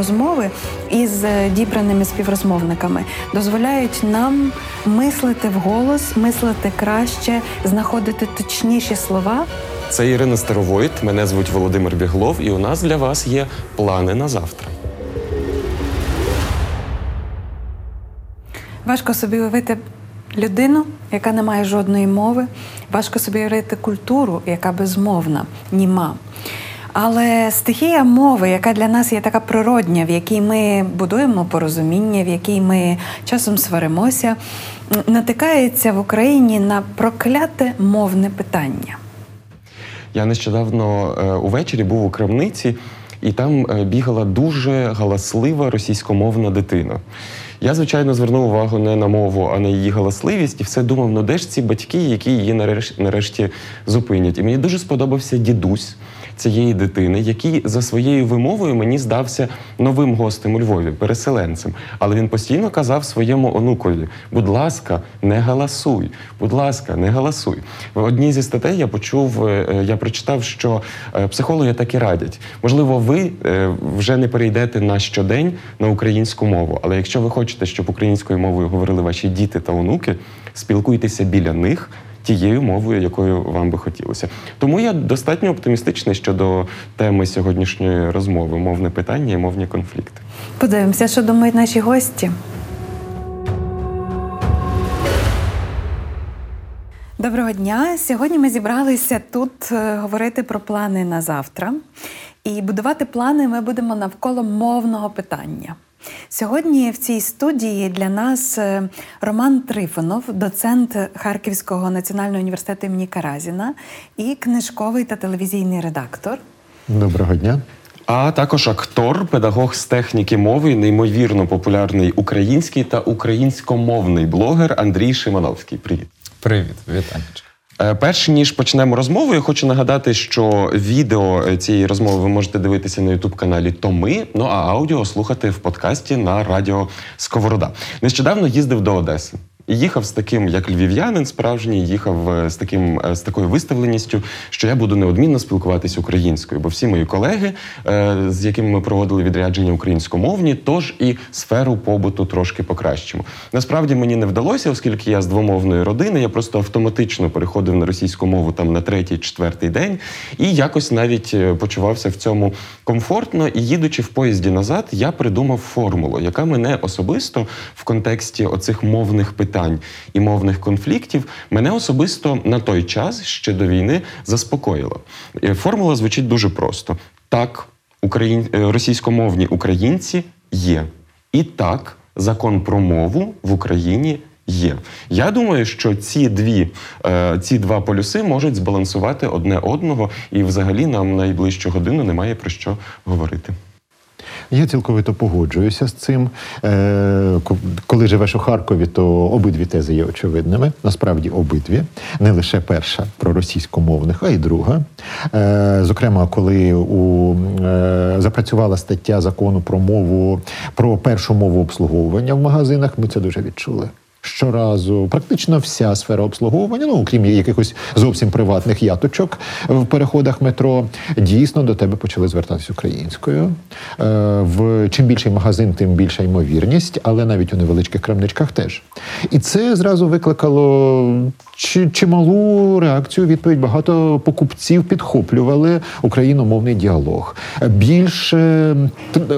розмови із е, дібраними співрозмовниками дозволяють нам мислити вголос, мислити краще, знаходити точніші слова. Це Ірина Старовойт, мене звуть Володимир Біглов, і у нас для вас є плани на завтра. Важко собі уявити людину, яка не має жодної мови. Важко собі уявити культуру, яка безмовна, німа. Але стихія мови, яка для нас є така природня, в якій ми будуємо порозуміння, в якій ми часом сваримося, натикається в Україні на прокляте мовне питання. Я нещодавно е, увечері був у крамниці, і там е, бігала дуже галаслива російськомовна дитина. Я, звичайно, звернув увагу не на мову, а на її галасливість, і все думав, ну де ж ці батьки, які її нарешті, нарешті зупинять. І мені дуже сподобався дідусь цієї дитини, який за своєю вимовою мені здався новим гостем у Львові, переселенцем. Але він постійно казав своєму онукові: будь ласка, не галасуй, будь ласка, не галасуй. В одній зі статей я почув, е, е, я прочитав, що е, психологи так і радять. Можливо, ви вже не перейдете на щодень на українську мову, але якщо ви хочете, щоб українською мовою говорили ваші діти та онуки, спілкуйтеся біля них тією мовою, якою вам би хотілося. Тому я достатньо оптимістичний щодо теми сьогоднішньої розмови мовне питання і мовні конфлікти. Подивимося, що думають наші гості. Доброго дня! Сьогодні ми зібралися тут е, говорити про плани на завтра. І будувати плани ми будемо навколо мовного питання. Сьогодні в цій студії для нас е, Роман Трифонов, доцент Харківського національного університету імені Каразіна і книжковий та телевізійний редактор. Доброго дня. А також актор, педагог з техніки мови, неймовірно популярний український та українськомовний блогер Андрій Шимановський. Привіт. Привіт, вітанечко. Е, Перш ніж почнемо розмову, я хочу нагадати, що відео е, цієї розмови ви можете дивитися на ютуб-каналі Томи, ну а аудіо слухати в подкасті на радіо Сковорода. Нещодавно їздив до Одеси. Їхав з таким, як львів'янин справжній, їхав е, з таким е, з такою виставленістю, що я буду неодмінно спілкуватися українською, бо всі мої колеги, е, з якими ми проводили відрядження українськомовні, тож і сферу побуту трошки покращимо. Насправді мені не вдалося, оскільки я з двомовної родини, я просто автоматично переходив на російську мову там на третій, четвертий день, і якось навіть почувався в цьому комфортно. І їдучи в поїзді назад, я придумав формулу, яка мене особисто в контексті оцих мовних питань і мовних конфліктів мене особисто на той час ще до війни заспокоїла. Е, Формула звучить дуже просто: так, україн... е, російськомовні українці є, і так, закон про мову в Україні. Є. Я думаю, що ці дві е, ці два полюси можуть збалансувати одне одного, і взагалі нам найближчу годину немає про що говорити. Я цілковито погоджуюся з цим. Е, Коли живеш у Харкові, то обидві тези є очевидними. Насправді обидві. Не лише перша про російськомовних, а й друга. Е, Зокрема, коли у, е, запрацювала стаття закону про мову, про першу мову обслуговування в магазинах, ми це дуже відчули. Щоразу практично вся сфера обслуговування, ну окрім якихось зовсім приватних яточок в переходах метро, дійсно до тебе почали звертатися українською. Е, В чим більший магазин, тим більша ймовірність, але навіть у невеличких крамничках теж. І це зразу викликало чималу реакцію. Відповідь багато покупців підхоплювали україномовний діалог. Більш е,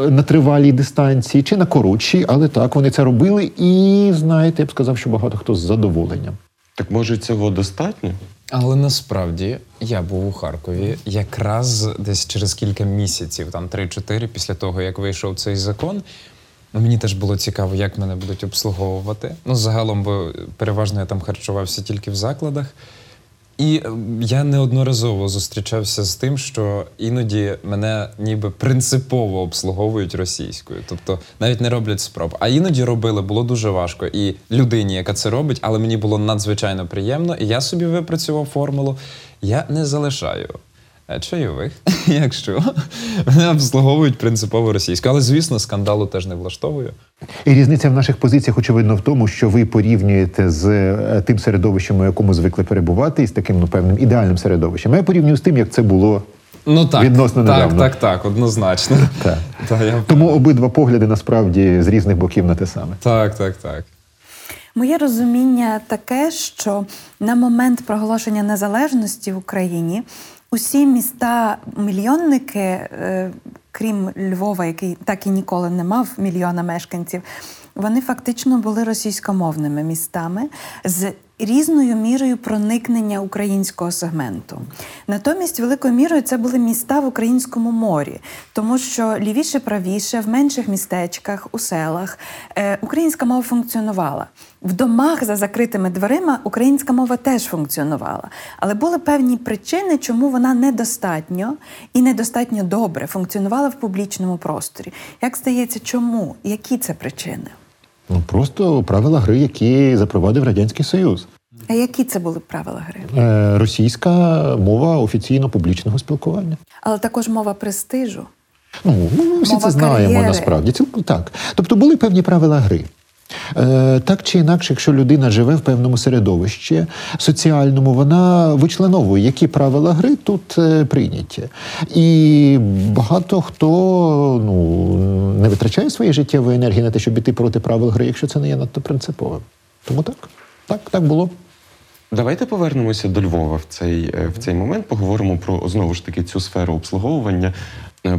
на тривалій дистанції чи на коротшій, але так вони це робили. І знаєте, сказав, що багато хто з задоволенням. Так може цього достатньо? Але насправді я був у Харкові якраз десь через кілька місяців, там 3-4, після того, як вийшов цей закон. Ну, Мені теж було цікаво, як мене будуть обслуговувати. Ну, загалом, бо переважно я там харчувався тільки в закладах. І е, я неодноразово зустрічався з тим, що іноді мене ніби принципово обслуговують російською, тобто навіть не роблять спроб. А іноді робили, було дуже важко. І людині, яка це робить, але мені було надзвичайно приємно, і я собі випрацював формулу. Я не залишаю чайових, якщо мене обслуговують принципово російською. Але звісно, скандалу теж не влаштовую. І різниця в наших позиціях, очевидно, в тому, що ви порівнюєте з е, тим середовищем, у якому звикли перебувати, і з таким ну, певним ідеальним середовищем. Я порівнюю з тим, як це було. Ну так, Відносно так, недавно. так, так, однозначно. Так. Так, я... Тому обидва погляди насправді з різних боків на те саме. так, так, так. Моє розуміння таке, що на момент проголошення незалежності в Україні усі міста-мільйонники, е, крім Львова, який так і ніколи не мав мільйона мешканців, вони фактично були російськомовними містами з різною мірою проникнення українського сегменту. Натомість, великою мірою, це були міста в українському морі, тому що лівіше, правіше, в менших містечках, у селах е, українська мова функціонувала. В домах за закритими дверима українська мова теж функціонувала. Але були певні причини, чому вона недостатньо і недостатньо добре функціонувала в публічному просторі. Як здається, чому? Які це причини? Ну просто правила гри, які запровадив радянський союз. А які це були правила гри? Е, російська мова офіційно публічного спілкування. Але також мова престижу. Ну, ми всі Мова це знаємо кар'єри. насправді. Цілком так. Тобто були певні правила гри. Е, так чи інакше, якщо людина живе в певному середовищі соціальному, вона вичленовує, які правила гри тут е, прийняті. І багато хто ну, не витрачає своєї життєвої енергії на те, щоб іти проти правил гри, якщо це не є надто принциповим. Тому так, так, так було. Давайте повернемося до Львова в цей, е, в цей момент. Поговоримо про знову ж таки цю сферу обслуговування,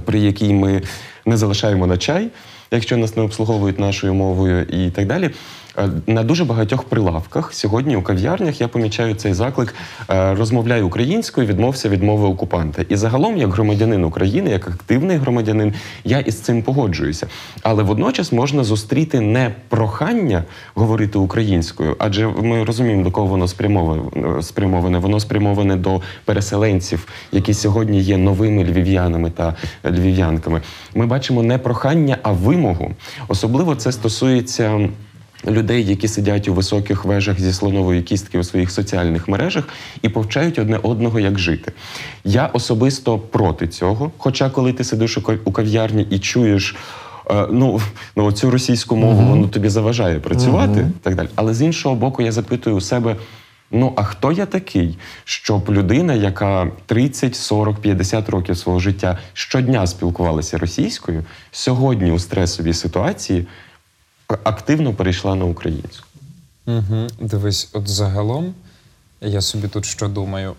при якій ми не залишаємо на чай, якщо нас не обслуговують нашою мовою і так далі. Е, На дуже багатьох прилавках сьогодні у кав'ярнях я помічаю цей заклик е, розмовляй українською, відмовся від мови окупанта. І загалом, як громадянин України, як активний громадянин, я із цим погоджуюся. Але водночас можна зустріти не прохання говорити українською, адже ми розуміємо, до кого воно спрямоване. спрямоване. Воно спрямоване до переселенців, які сьогодні є новими львів'янами та львів'янками. Ми бачимо не прохання, а вимогу. Особливо це стосується людей, які сидять у високих вежах зі слонової кістки у своїх соціальних мережах і повчають одне одного, як жити. Я особисто проти цього. Хоча, коли ти сидиш у кав- у кав'ярні і чуєш. е, Ну, ну цю російську мову воно тобі заважає працювати, так далі. Але з іншого боку, я запитую у себе: ну а хто я такий, щоб людина, яка 30, 40, 50 років свого життя щодня спілкувалася російською, сьогодні у стресовій ситуації активно перейшла на українську. Угу. Дивись, от загалом, я собі тут що думаю.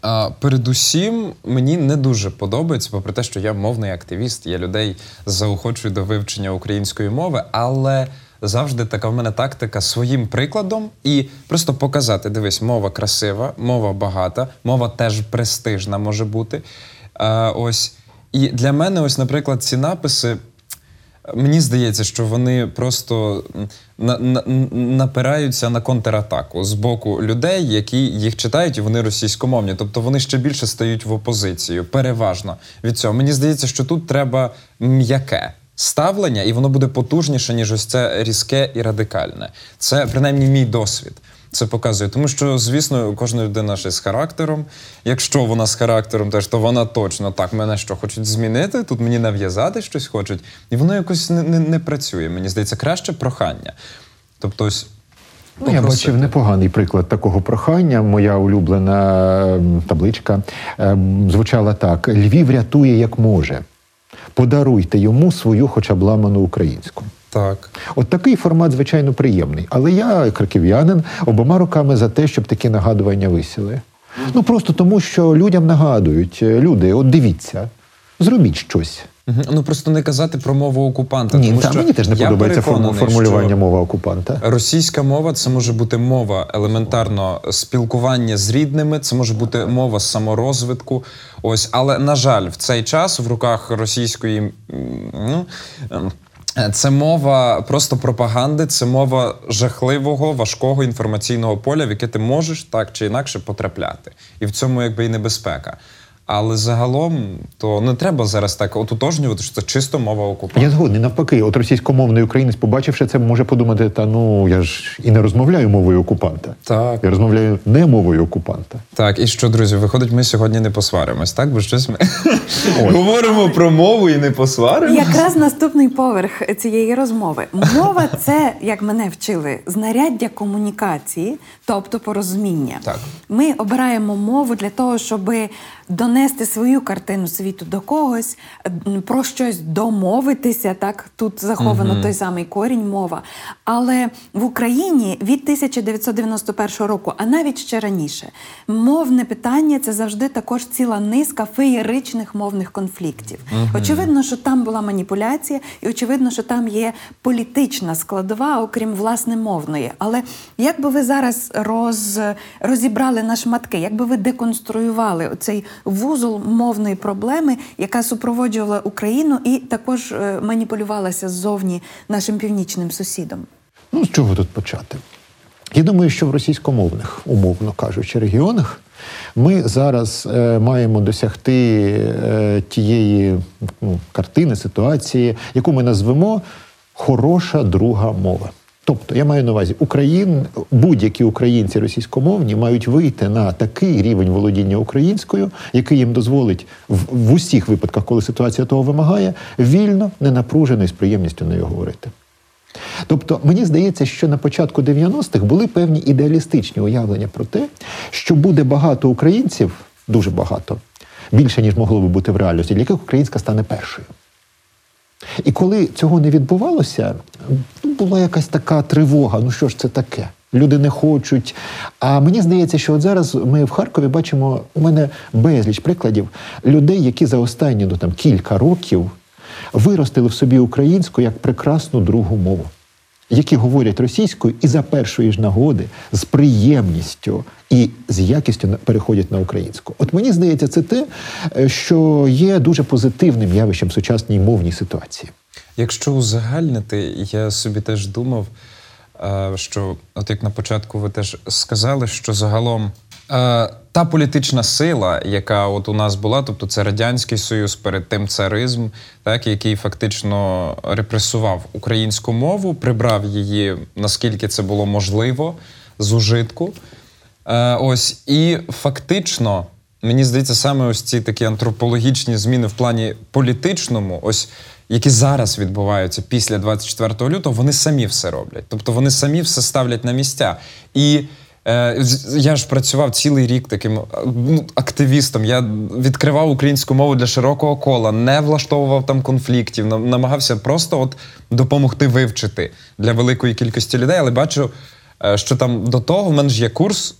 А, передусім, мені не дуже подобається, попри те, що я мовний активіст, я людей заохочую до вивчення української мови, але завжди така в мене тактика своїм прикладом і просто показати: дивись, мова красива, мова багата, мова теж престижна може бути. А, ось. І для мене, ось, наприклад, ці написи. Мені здається, що вони просто на, на, напираються на контратаку з боку людей, які їх читають, і вони російськомовні. Тобто вони ще більше стають в опозицію, переважно від цього. Мені здається, що тут треба м'яке ставлення, і воно буде потужніше, ніж ось це різке і радикальне. Це принаймні мій досвід. Це показує, тому що, звісно, кожна людина ще з характером. Якщо вона з характером, теж то вона точно так мене що хочуть змінити, тут мені нав'язати щось хочуть, і воно якось не, не, не працює. Мені здається, краще прохання. Тобто, ось Ну, я бачив непоганий приклад такого прохання. Моя улюблена табличка ем, звучала так: Львів рятує як може. Подаруйте йому свою хоча б ламану українську. Так. От такий формат, звичайно, приємний. Але я, краків'янин, обома руками за те, щоб такі нагадування висіли. Ну просто тому, що людям нагадують, е, люди, от дивіться, зробіть щось. Ну просто не казати про мову окупанта. Ні, тому та, що мені теж не я подобається формулювання мова окупанта. Російська мова це може бути мова елементарно спілкування з рідними, це може бути мова саморозвитку. Ось, але на жаль, в цей час в руках російської ну, ем, Це мова просто пропаганди, це мова жахливого, важкого інформаційного поля, в яке ти можеш так чи інакше потрапляти. І в цьому якби і небезпека. Але загалом то не треба зараз так ототожнювати, що це чисто мова окупанта. Я згодний, навпаки, от російськомовний українець, побачивши це, може подумати: та ну я ж і не розмовляю мовою окупанта. Так. Я розмовляю не мовою окупанта. Так, і що, друзі, виходить, ми сьогодні не посваримось, так? Бо щось ми говоримо про мову і не посваримось. Якраз наступний поверх цієї розмови. Мова це, як мене вчили, знаряддя комунікації, тобто порозуміння. Так. Ми обираємо мову для того, щоб донести свою картину світу до когось, про щось домовитися. Так тут заховано той самий корінь мова. Але в Україні від 1991 року, а навіть ще раніше, мовне питання це завжди також ціла низка феєричних мовних конфліктів. Очевидно, що там була маніпуляція, і очевидно, що там є політична складова, окрім власне мовної. Але як би ви зараз роз, розібрали на шматки, як би ви деконструювали цей вузол мовної проблеми, яка супроводжувала Україну і також е, маніпулювалася ззовні нашим північним сусідом? Ну, з чого тут почати? Я думаю, що в російськомовних, умовно кажучи, регіонах ми зараз е, маємо досягти е, тієї ну, картини, ситуації, яку ми назвемо хороша друга мова. Тобто, я маю на увазі, Україн, будь-які українці російськомовні мають вийти на такий рівень володіння українською, який їм дозволить в, в усіх випадках, коли ситуація того вимагає, вільно, ненапружено і з приємністю нею говорити. Тобто, мені здається, що на початку 90-х були певні ідеалістичні уявлення про те, що буде багато українців, дуже багато, більше ніж могло би бути в реальності, для яких українська стане першою. І коли цього не відбувалося, ну, була якась така тривога. Ну що ж це таке? Люди не хочуть. А мені здається, що от зараз ми в Харкові бачимо у мене безліч прикладів людей, які за останні ну, там, кілька років виростили в собі українську як прекрасну другу мову, які говорять російською і за першої ж нагоди з приємністю і з якістю переходять на українську. От мені здається, це те, е, що є дуже позитивним явищем сучасній мовній ситуації. Якщо узагальнити, я собі теж думав, е, що, от як на початку ви теж сказали, що загалом та політична сила, яка от у нас була, тобто це Радянський Союз, перед тим царизм, так, який фактично репресував українську мову, прибрав її, наскільки це було можливо, з ужитку. Е, ось, і фактично, мені здається, саме ось ці такі антропологічні зміни в плані політичному, ось які зараз відбуваються після 24 лютого, вони самі все роблять. Тобто вони самі все ставлять на місця. І е, я ж працював цілий рік таким е, ну, активістом. Я відкривав українську мову для широкого кола, не влаштовував там конфліктів, намагався просто от допомогти вивчити для великої кількості людей, але бачу. Е, Що там до того в мене ж є курс,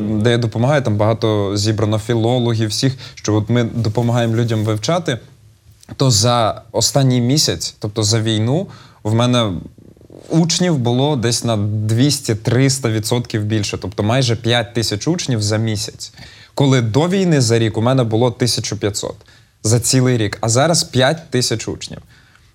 де я допомагаю, там багато зібрано філологів, всіх, що от ми допомагаємо людям вивчати. То за останній місяць, тобто за війну, в мене учнів було десь на 200-300% більше, тобто майже 5 тисяч учнів за місяць. Коли до війни за рік у мене було 1500 за цілий рік, а зараз 5 тисяч учнів.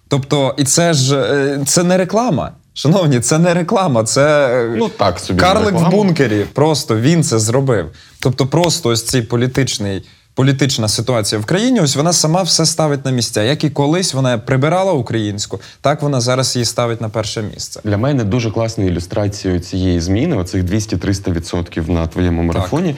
Тобто, і це ж е, це не реклама. Шановні, це не реклама, це е, Ну, так собі Карлик в бункері. Просто він це зробив. Тобто, просто ось цей політичний. Політична ситуація в країні, ось вона сама все ставить на місця. Як і колись вона прибирала українську, так вона зараз її ставить на перше місце. Для мене дуже класною ілюстрацією цієї зміни, оцих 200-300% на твоєму марафоні,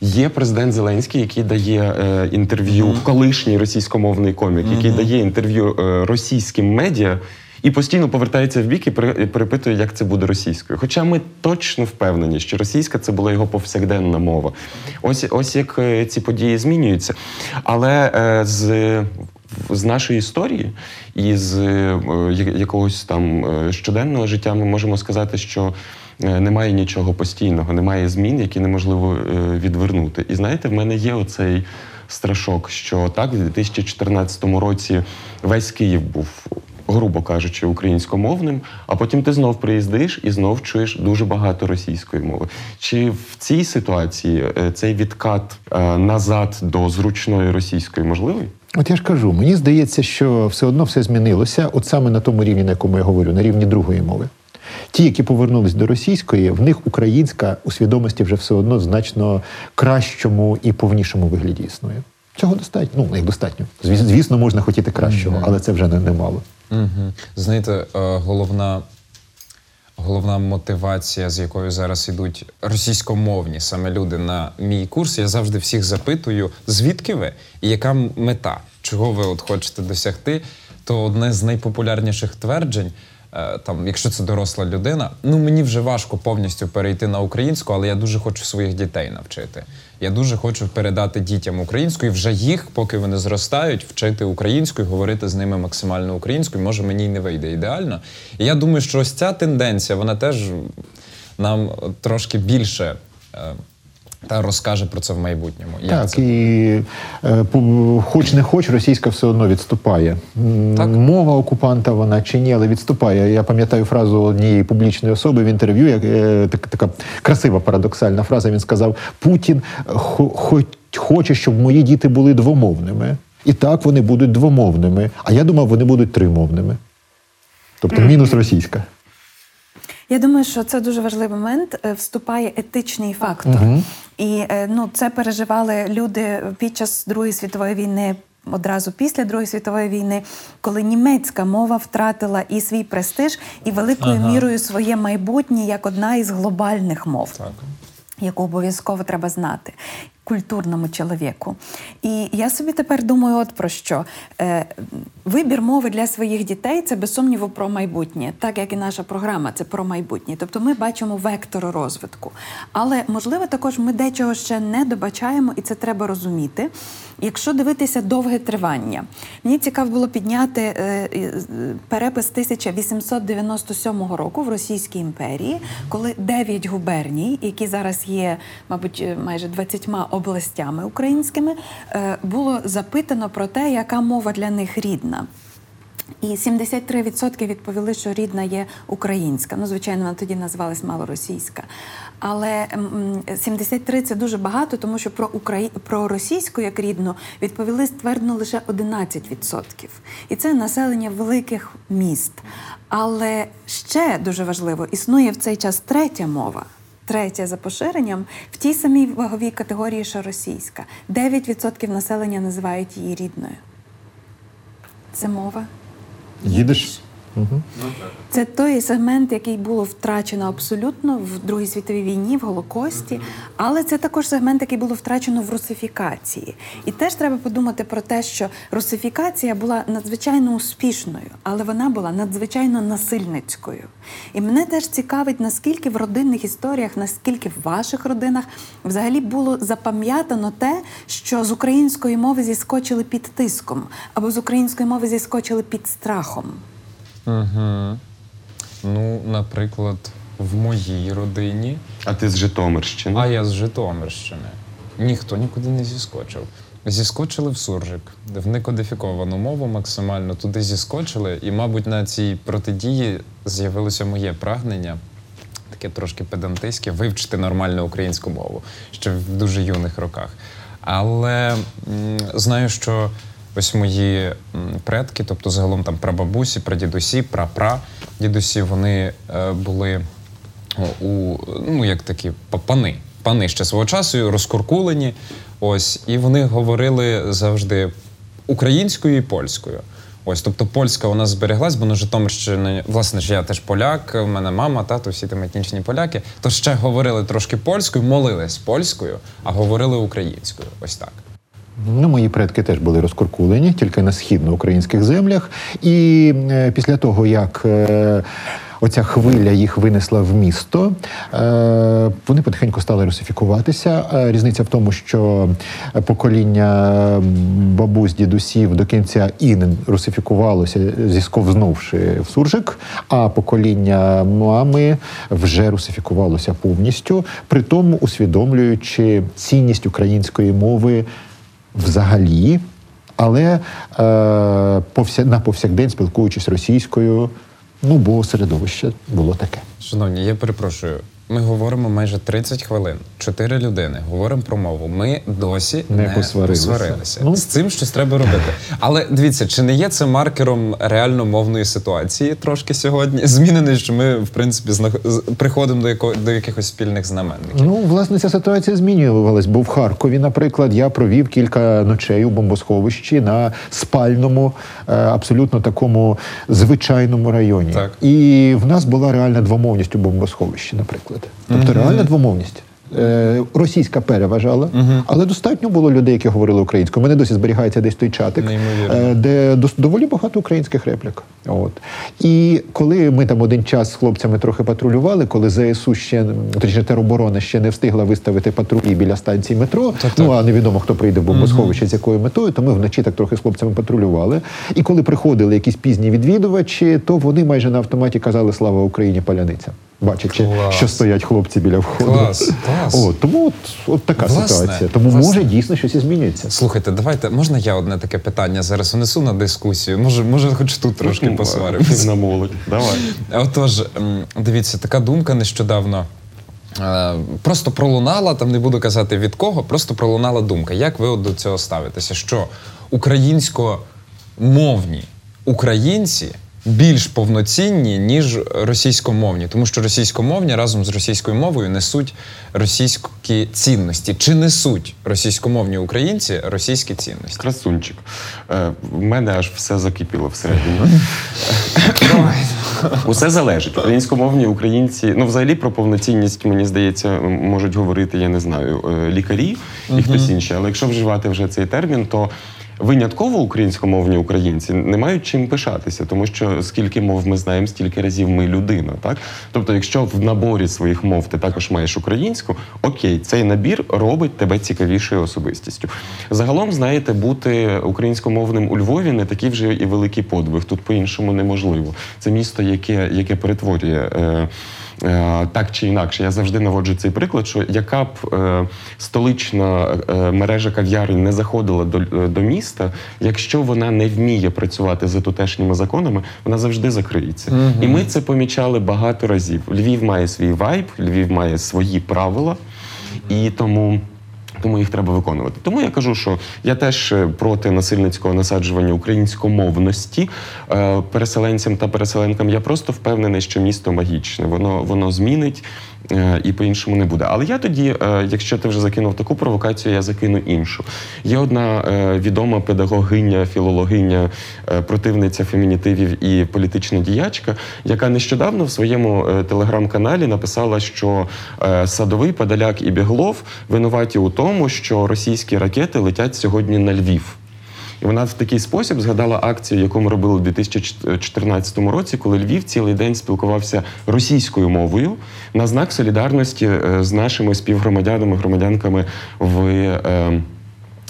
є президент Зеленський, який дає е, інтерв'ю, колишній російськомовний комік, який дає інтерв'ю е, російським медіа. І постійно повертається в бік і перепитує, як це буде російською. Хоча ми точно впевнені, що російська це була його повсякденна мова. Ось ось як е, ці події змінюються. Але е, з з нашої історії і з е, якогось там е, щоденного життя ми можемо сказати, що е, немає нічого постійного, немає змін, які неможливо відвернути. І знаєте, в мене є оцей страшок, що так, в 2014 році весь Київ був. Грубо кажучи, українськомовним, а потім ти знов приїздиш і знов чуєш дуже багато російської мови. Чи в цій ситуації е, цей відкат е, назад до зручної російської можливий? От я ж кажу, мені здається, що все одно все змінилося, от саме на тому рівні, на якому я говорю, на рівні другої мови. Ті, які повернулись до російської, в них українська у свідомості вже все одно значно кращому і повнішому вигляді існує. Цього достатньо. Ну, як достатньо. Звіс- Звісно, можна хотіти кращого, але це вже не, немало. Угу. Знаєте, е, головна, головна мотивація, з якою зараз ідуть російськомовні саме люди на мій курс, я завжди всіх запитую, звідки ви і яка мета, чого ви от хочете досягти. То одне з найпопулярніших тверджень. Е, Там, якщо це доросла людина, ну мені вже важко повністю перейти на українську, але я дуже хочу своїх дітей навчити. Я дуже хочу передати дітям українську і вже їх, поки вони зростають, вчити українською, говорити з ними максимально українською. Може, мені й не вийде ідеально. І я думаю, що ось ця тенденція, вона теж нам трошки більше е, та розкаже про це в майбутньому. Як Так, це? і е, хоч не хоч, російська все одно відступає. Так. Мова окупанта вона чи ні, але відступає. Я пам'ятаю фразу однієї публічної особи в інтерв'ю, як, е, так, така красива парадоксальна фраза. Він сказав: Путін хоч хоче, щоб мої діти були двомовними. І так вони будуть двомовними. А я думав, вони будуть тримовними. Тобто мінус російська. Я думаю, що це дуже важливий момент. Е, Вступає етичний фактор, і е, ну це переживали люди під час Другої світової війни. Одразу після Другої світової війни, коли німецька мова втратила і свій престиж, і великою мірою своє майбутнє як одна із глобальних мов Так. яку обов'язково треба знати культурному чоловіку. І я собі тепер думаю, от про що Е, вибір мови для своїх дітей це без сумніву про майбутнє, так як і наша програма, це про майбутнє. Тобто ми бачимо вектор розвитку. Але можливо, також ми дечого ще не добачаємо, і це треба розуміти. Якщо дивитися довге тривання, мені цікаво було підняти е, перепис 1897 року в Російській імперії, коли 9 губерній, які зараз є, мабуть, е, майже 20 областями українськими, е, було запитано про те, яка мова для них рідна. І 73% відповіли, що рідна є українська. Ну, звичайно, вона тоді називалась малоросійська. Але м, м, 73 – це дуже багато, тому що про Украї... про російську як рідну відповіли ствердно лише 11%. І це населення великих міст. Але ще дуже важливо, існує в цей час третя мова. Третя за поширенням в тій самій ваговій категорії, що російська. 9% населення називають її рідною. Це мова. Їдеш? Це той сегмент, який було втрачено абсолютно в Другій світовій війні, в Голокості, але це також сегмент, який було втрачено в русифікації. І теж треба подумати про те, що русифікація була надзвичайно успішною, але вона була надзвичайно насильницькою. І мене теж цікавить, наскільки в родинних історіях, наскільки в ваших родинах взагалі було запам'ятано те, що з української мови зіскочили під тиском, або з української мови зіскочили під страхом. Угу. Ну, наприклад, в моїй родині, А ти з Житомирщини? а я з Житомирщини, ніхто нікуди не зіскочив. Зіскочили в суржик, в некодифіковану мову максимально туди зіскочили, і, мабуть, на цій протидії з'явилося моє прагнення, таке трошки педантиське, вивчити нормальну українську мову ще в дуже юних роках. Але м, знаю, що ось мої предки, тобто загалом там прабабусі, прадідусі, прапра дідусі, вони е, були у ну як такі пани. Пани ще свого часу розкуркулені. Ось, і вони говорили завжди українською і польською. Ось, тобто польська у нас збереглась, бо на Житомирщині, власне ж, я теж поляк, у мене мама, тато, всі там етнічні поляки. То ще говорили трошки польською, молились польською, а говорили українською. Ось так. Ну, мої предки теж були розкуркулені, тільки на східноукраїнських землях. І е, після того, як е, оця хвиля їх винесла в місто, е, вони потихеньку стали русифікуватися. Е, різниця в тому, що покоління бабусь, дідусів до кінця і не русифікувалося, зісковзнувши в суржик, а покоління мами вже русифікувалося повністю, при тому усвідомлюючи цінність української мови взагалі, але е, на повсякдень спілкуючись російською, ну бо середовище було таке. Шановні, я перепрошую. Ми говоримо майже 30 хвилин, чотири людини, говоримо про мову. Ми досі Не не, посварилися. посварилися. Ну. З цим щось треба робити. Але дивіться, чи не є це маркером реально мовної ситуації трошки сьогодні? Змінений, що ми, в принципі, знах- приходимо до, яко... до якихось спільних знаменників. Ну, власне, ця ситуація змінювалась, бо в Харкові, наприклад, я провів кілька ночей у бомбосховищі на спальному, е, абсолютно такому звичайному районі. Так. І в нас була реальна двомовність у бомбосховищі, наприклад. Тобто реальна двомовність. Е, Російська переважала, але достатньо було людей, які говорили українською. У мене досі зберігається десь той чатик, Неймовірно. е, де доволі багато українських реплік. От. І коли ми там один час з хлопцями трохи патрулювали, коли ЗСУ ще, точніше, тероборона ще не встигла виставити патрулі біля станції метро, ну а невідомо хто прийде в бомбосховище з якою метою, то ми вночі так трохи з хлопцями патрулювали. І коли приходили якісь пізні відвідувачі, то вони майже на автоматі казали Слава Україні паляниця. Бачачи, Клас. що стоять хлопці біля входу. Клас, клас. От, тому от, от така Власне, ситуація. Тому власне. може дійсно щось і змінюється. Слухайте, давайте, можна я одне таке питання зараз внесу на дискусію? Може, може, хоч тут трошки посваримося. На молодь. Давай. Отож, дивіться, така думка нещодавно. е, Просто пролунала, там не буду казати від кого, просто пролунала думка. Як ви от до цього ставитеся? Що українськомовні українці більш повноцінні, ніж російськомовні, тому що російськомовні разом з російською мовою несуть російські цінності. Чи несуть російськомовні українці російські цінності? Красунчик. Е, в мене аж все закипіло всередині. Усе залежить. Українськомовні українці, ну взагалі про повноцінність, мені здається, можуть говорити, я не знаю, е, лікарі і хтось інший. Але якщо вживати вже цей термін, то винятково українськомовні українці не мають чим пишатися, тому що скільки мов ми знаємо, стільки разів ми людина. Так? Тобто, якщо в наборі своїх мов ти також маєш українську, окей, цей набір робить тебе цікавішою особистістю. Загалом, знаєте, бути українськомовним у Львові не такий вже і великий подвиг. Тут по-іншому неможливо. Це місто, яке, яке перетворює. Е, Так чи інакше, я завжди наводжу цей приклад, що яка б е, столична е, мережа кав'ярень не заходила до, е, до міста, якщо вона не вміє працювати за тутешніми законами, вона завжди закриється. І ми це помічали багато разів. Львів має свій вайб, Львів має свої правила, і тому. Тому їх треба виконувати. Тому я кажу, що я теж е, проти насильницького насаджування українськомовності е, переселенцям та переселенкам. Я просто впевнений, що місто магічне. Воно воно змінить і по-іншому не буде. Але я тоді, е, якщо ти вже закинув таку провокацію, я закину іншу. Є одна е, відома педагогиня, філологиня, е, противниця фемінітивів і політична діячка, яка нещодавно в своєму е, телеграм-каналі написала, що е, садовий Подоляк і Біглов винуваті у тому, що російські ракети летять сьогодні на Львів. І вона в такий спосіб згадала акцію, яку ми робили у 2014 році, коли Львів цілий день спілкувався російською мовою на знак солідарності е, з нашими співгромадянами, громадянками в. е,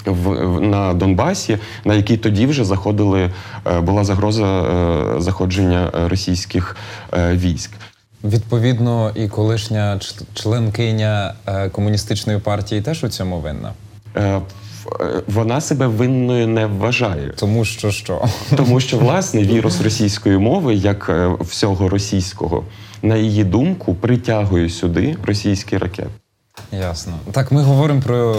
в, в- на Донбасі, на який тоді вже заходили, е, була загроза е, заходження російських е, військ. Відповідно, і колишня членкиня е, комуністичної партії теж у цьому винна. Е, Вона себе винною не вважає. Тому що що? Тому що власне вірус російської мови, як е, всього російського, на її думку, притягує сюди російські ракети. Ясно. Так, ми говоримо про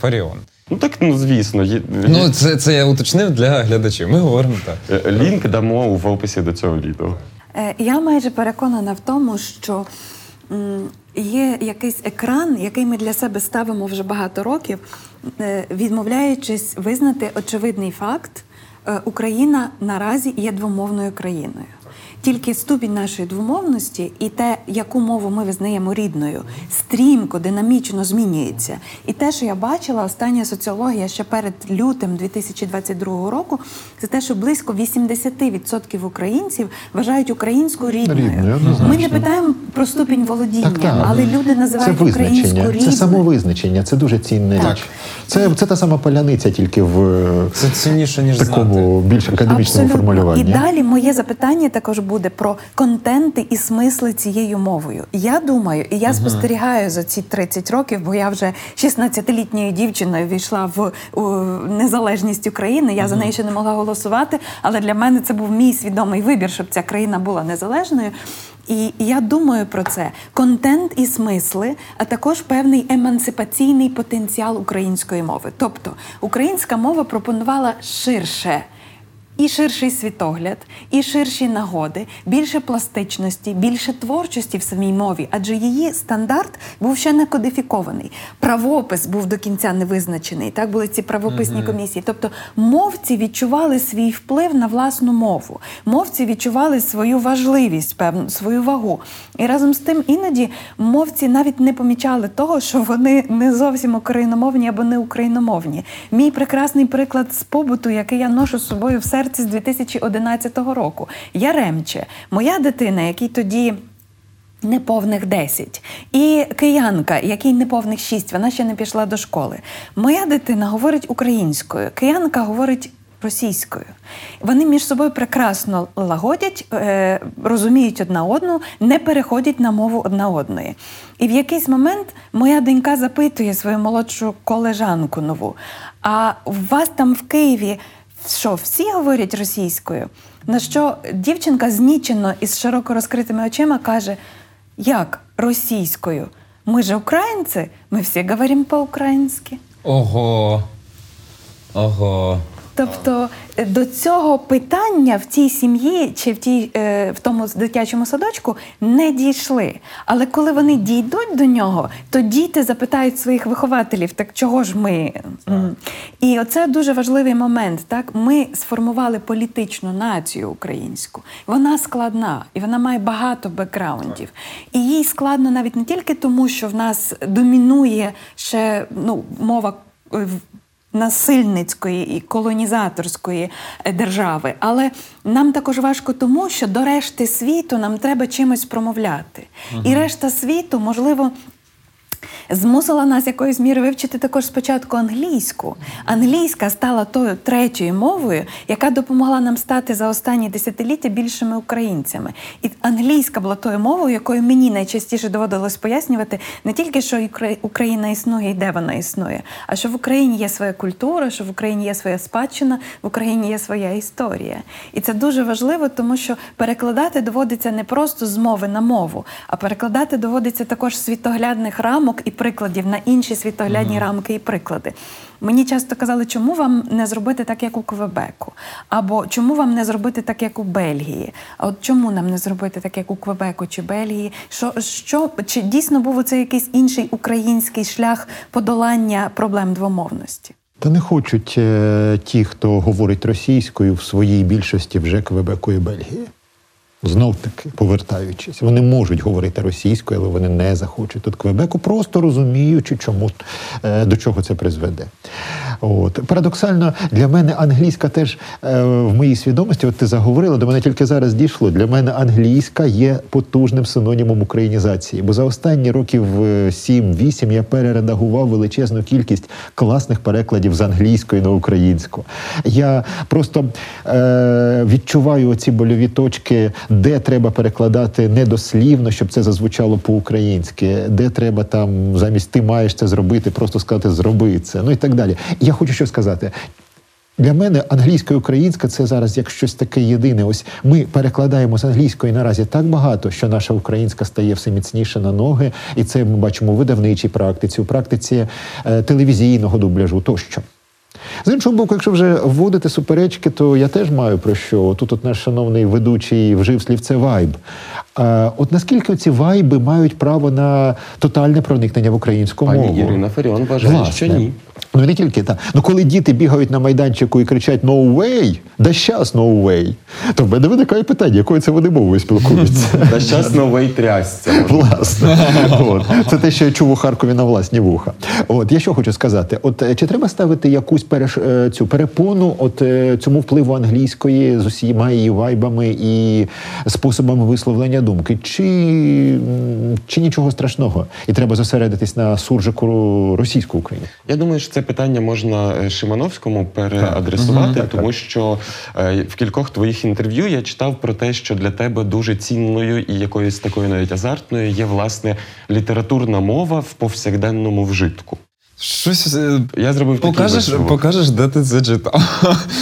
Фаріон. Ну так ну звісно, є, Ну, це, це я уточнив для глядачів. Ми говоримо так. е, лінк дамо в описі до цього відео. Я майже переконана в тому, що є якийсь екран, який ми для себе ставимо вже багато років, е, відмовляючись визнати очевидний факт, е, Україна наразі є двомовною країною. Тільки ступінь нашої двомовності і те, яку мову ми визнаємо рідною, стрімко, динамічно змінюється. І те, що я бачила, остання соціологія ще перед лютим 2022 року, це те, що близько 80% українців вважають українську рідною. Рідною, ми не питаємо про ступінь володіння, Так, так. але люди Це називають українську рідною. це самовизначення, це дуже цінна Так. річ. Це, це та сама паляниця, тільки в Це цінніше, ніж знати. такому більш академічному Абсолютно. формулюванні. І далі моє запитання також буде про контенти і смисли цією мовою. Я думаю, і я спостерігаю за ці 30 років, бо я вже 16-літньою дівчиною війшла в у, незалежність України. Я за неї ще не могла голосувати, але для мене це був мій свідомий вибір, щоб ця країна була незалежною. І я думаю про це контент і смисли, а також певний емансипаційний потенціал української мови. Тобто українська мова пропонувала ширше. І ширший світогляд, і ширші нагоди, більше пластичності, більше творчості в самій мові, адже її стандарт був ще не кодифікований. Правопис був до кінця не визначений. Так були ці правописні комісії. Тобто мовці відчували свій вплив на власну мову. Мовці відчували свою важливість, певну свою вагу. І разом з тим іноді мовці навіть не помічали того, що вони не зовсім україномовні або не україномовні. Мій прекрасний приклад з побуту, який я ношу з собою в серці з 2011 року. Яремче, моя дитина, який тоді. Неповних 10. І киянка, якій неповних 6, вона ще не пішла до школи. Моя дитина говорить українською, киянка говорить російською. Вони між собою прекрасно лагодять, е, розуміють одна одну, не переходять на мову одна одної. І в якийсь момент моя донька запитує свою молодшу колежанку нову: а у вас там в Києві що, всі говорять російською? На що дівчинка знічено із широко розкритими очима каже: Як російською? Ми же українці, ми всі говоримо по-українськи. Ого. Ого. Тобто е, до цього питання в цій сім'ї чи в тій е, в тому дитячому садочку не дійшли. Але коли вони дійдуть до нього, то діти запитають своїх вихователів, так чого ж ми? М. І оце дуже важливий момент. Так, ми сформували політичну націю українську. Вона складна і вона має багато бекграундів. І їй складно навіть не тільки тому, що в нас домінує ще ну мова. Насильницької і колонізаторської е, держави. Але нам також важко тому, що до решти світу нам треба чимось промовляти. І решта світу, можливо. Змусила нас якоюсь мірою вивчити також спочатку англійську. Англійська стала тою третьою мовою, яка допомогла нам стати за останні десятиліття більшими українцями. І англійська була тою мовою, якою мені найчастіше доводилось пояснювати не тільки, що Україна існує і де вона існує, а що в Україні є своя культура, що в Україні є своя спадщина, в Україні є своя історія. І це дуже важливо, тому що перекладати доводиться не просто з мови на мову, а перекладати доводиться також світоглядних рамок і прикладів на інші світоглядні рамки і приклади. Мені часто казали, чому вам не зробити так, як у Квебеку, або чому вам не зробити так, як у Бельгії. А от чому нам не зробити так, як у Квебеку чи Бельгії? Що, що чи дійсно був це якийсь інший український шлях подолання проблем двомовності? Та не хочуть е, ті, хто говорить російською в своїй більшості вже Квебеку і Бельгії. Знов таки, повертаючись, вони можуть говорити російською, але вони не захочуть. Тут Квебеку, просто розуміючи, чому е, до чого це призведе. От парадоксально для мене англійська теж е, в моїй свідомості. От ти заговорила, до мене тільки зараз дійшло. Для мене англійська є потужним синонімом українізації. Бо за останні років е, 7-8 я перередагував величезну кількість класних перекладів з англійської на українську. Я просто е, відчуваю оці больові точки, де треба перекладати недослівно, щоб це зазвучало по-українськи, де треба там замість ти маєш це зробити, просто сказати зроби це. Ну і так далі. Я хочу що сказати. Для мене англійська і українська це зараз як щось таке єдине. Ось ми перекладаємо з англійської наразі так багато, що наша українська стає все міцніше на ноги, і це ми бачимо у видавничій практиці, у практиці е, телевізійного дубляжу тощо. З іншого боку, якщо вже вводити суперечки, то я теж маю про що. Тут от наш шановний ведучий вжив слівце вайб. А, от наскільки ці вайби мають право на тотальне проникнення в українську Пані мову? Ірина Фаріон вважає, Власне. що ні. Ну не тільки так. Ну коли діти бігають на майданчику і кричать «No way», да щас «No way», то в мене виникає питання, якою це вони мовою спілкуються. Та щас новий трясця. Власне, от це те, що я чув у Харкові на власні вуха. От я що хочу сказати: от е, чи треба ставити якусь переш... е, цю перепону, от е, цьому впливу англійської з усіма її вайбами і способами висловлення думки, чи, чи нічого страшного, і треба зосередитись на суржику російську Україну? Я думаю, що це питання можна е, Шимановському переадресувати, Так, тому так. що е, в кількох твоїх інтерв'ю я читав про те, що для тебе дуже цінною і якоюсь такою навіть азартною є власне літературна мова в повсякденному вжитку. Щось е, Я зробив Покажеш, висновок. покажеш, де ти це читав.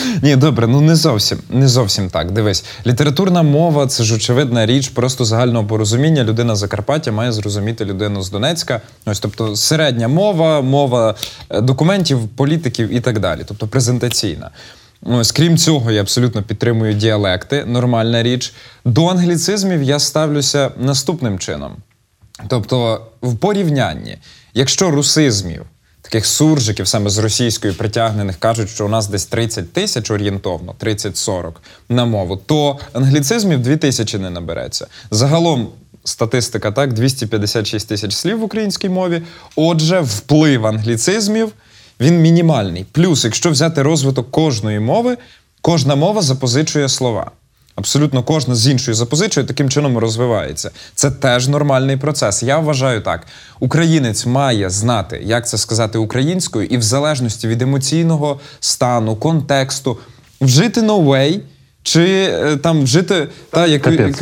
Ні, добре, ну не зовсім, не зовсім так. Дивись, літературна мова це ж очевидна річ просто загального порозуміння. Людина з Закарпаття має зрозуміти людину з Донецька. Ось, тобто, середня мова, мова е, документів, політиків і так далі. Тобто презентаційна. Ось, крім цього, я абсолютно підтримую діалекти, нормальна річ. До англіцизмів я ставлюся наступним чином. Тобто, в порівнянні, якщо русизмів, таких суржиків саме з російської притягнених, кажуть, що у нас десь 30 тисяч орієнтовно, 30-40 на мову, то англіцизмів 2 тисячі не набереться. Загалом. Статистика так, 256 тисяч слів в українській мові. Отже, вплив англіцизмів він мінімальний. Плюс, якщо взяти розвиток кожної мови, кожна мова запозичує слова. Абсолютно кожна з іншою запозичує, таким чином розвивається. Це теж нормальний процес. Я вважаю так: українець має знати, як це сказати українською, і в залежності від емоційного стану, контексту, вжити way, чи е, там вжити та як,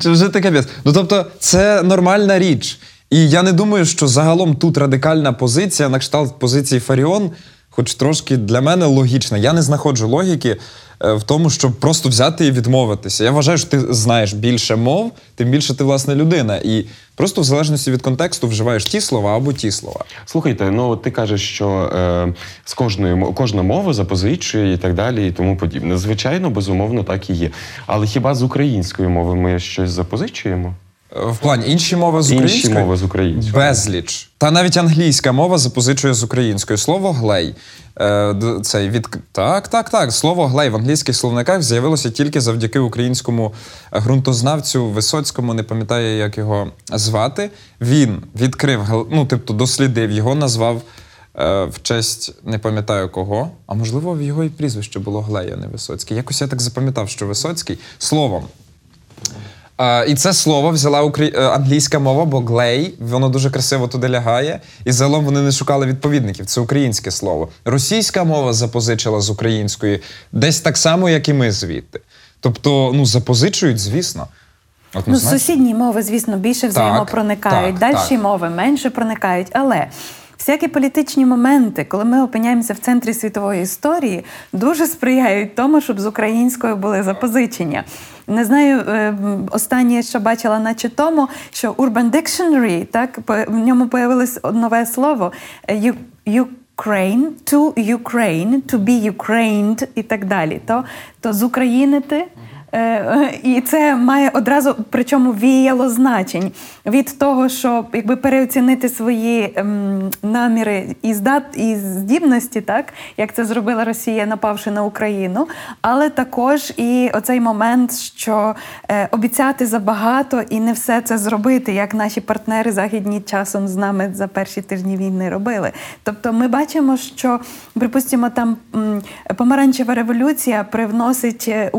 чи вжити капець. Ну тобто, це нормальна річ. І я не думаю, що загалом тут радикальна позиція, на кшталт позиції Фаріон, хоч трошки для мене логічна. Я не знаходжу логіки в тому, щоб просто взяти і відмовитися. Я вважаю, що ти знаєш більше мов, тим більше ти власне людина. І просто в залежності від контексту вживаєш ті слова або ті слова. Слухайте, ну ти кажеш, що е, з кожної кожна мова запозичує і так далі, і тому подібне. Звичайно, безумовно, так і є. Але хіба з української мови ми щось запозичуємо? Е, В плані інші мови з Інші мови з української. Безліч. Та навіть англійська мова запозичує з української. Слово глей. Е, цей від... Так, так, так. Слово глей в англійських словниках з'явилося тільки завдяки українському ґрунтознавцю Висоцькому, не пам'ятаю, як його звати. Він відкрив, ну, тобто дослідив його, назвав е, в честь не пам'ятаю кого, а можливо, в його і прізвище було Глей, а не Висоцький. Якось я так запам'ятав, що Висоцький словом. А, і це слово взяла укра... е, англійська мова, бо глей, воно дуже красиво туди лягає. І загалом вони не шукали відповідників. Це українське слово. Російська мова запозичила з української десь так само, як і ми звідти. Тобто, ну, запозичують, звісно. Ну, Однозначно. сусідні мови, звісно, більше взаємопроникають, так, дальші так. мови менше проникають. Але всякі політичні моменти, коли ми опиняємося в центрі світової історії, дуже сприяють тому, щоб з українською були запозичення. Не знаю, е, останнє, що бачила, наче тому, що Urban Dictionary, так, в ньому появилось нове слово е, «ю- Ukraine, to Ukraine, to be Ukrained і так далі. То, то з Українити. Е, І це має одразу, причому віяло значень від того, щоб якби переоцінити свої ем, наміри і здат і здібності, так як це зробила Росія, напавши на Україну, але також і оцей момент, що е, обіцяти забагато і не все це зробити, як наші партнери західні часом з нами за перші тижні війни робили. Тобто, ми бачимо, що припустимо, там помаранчева революція привносить е,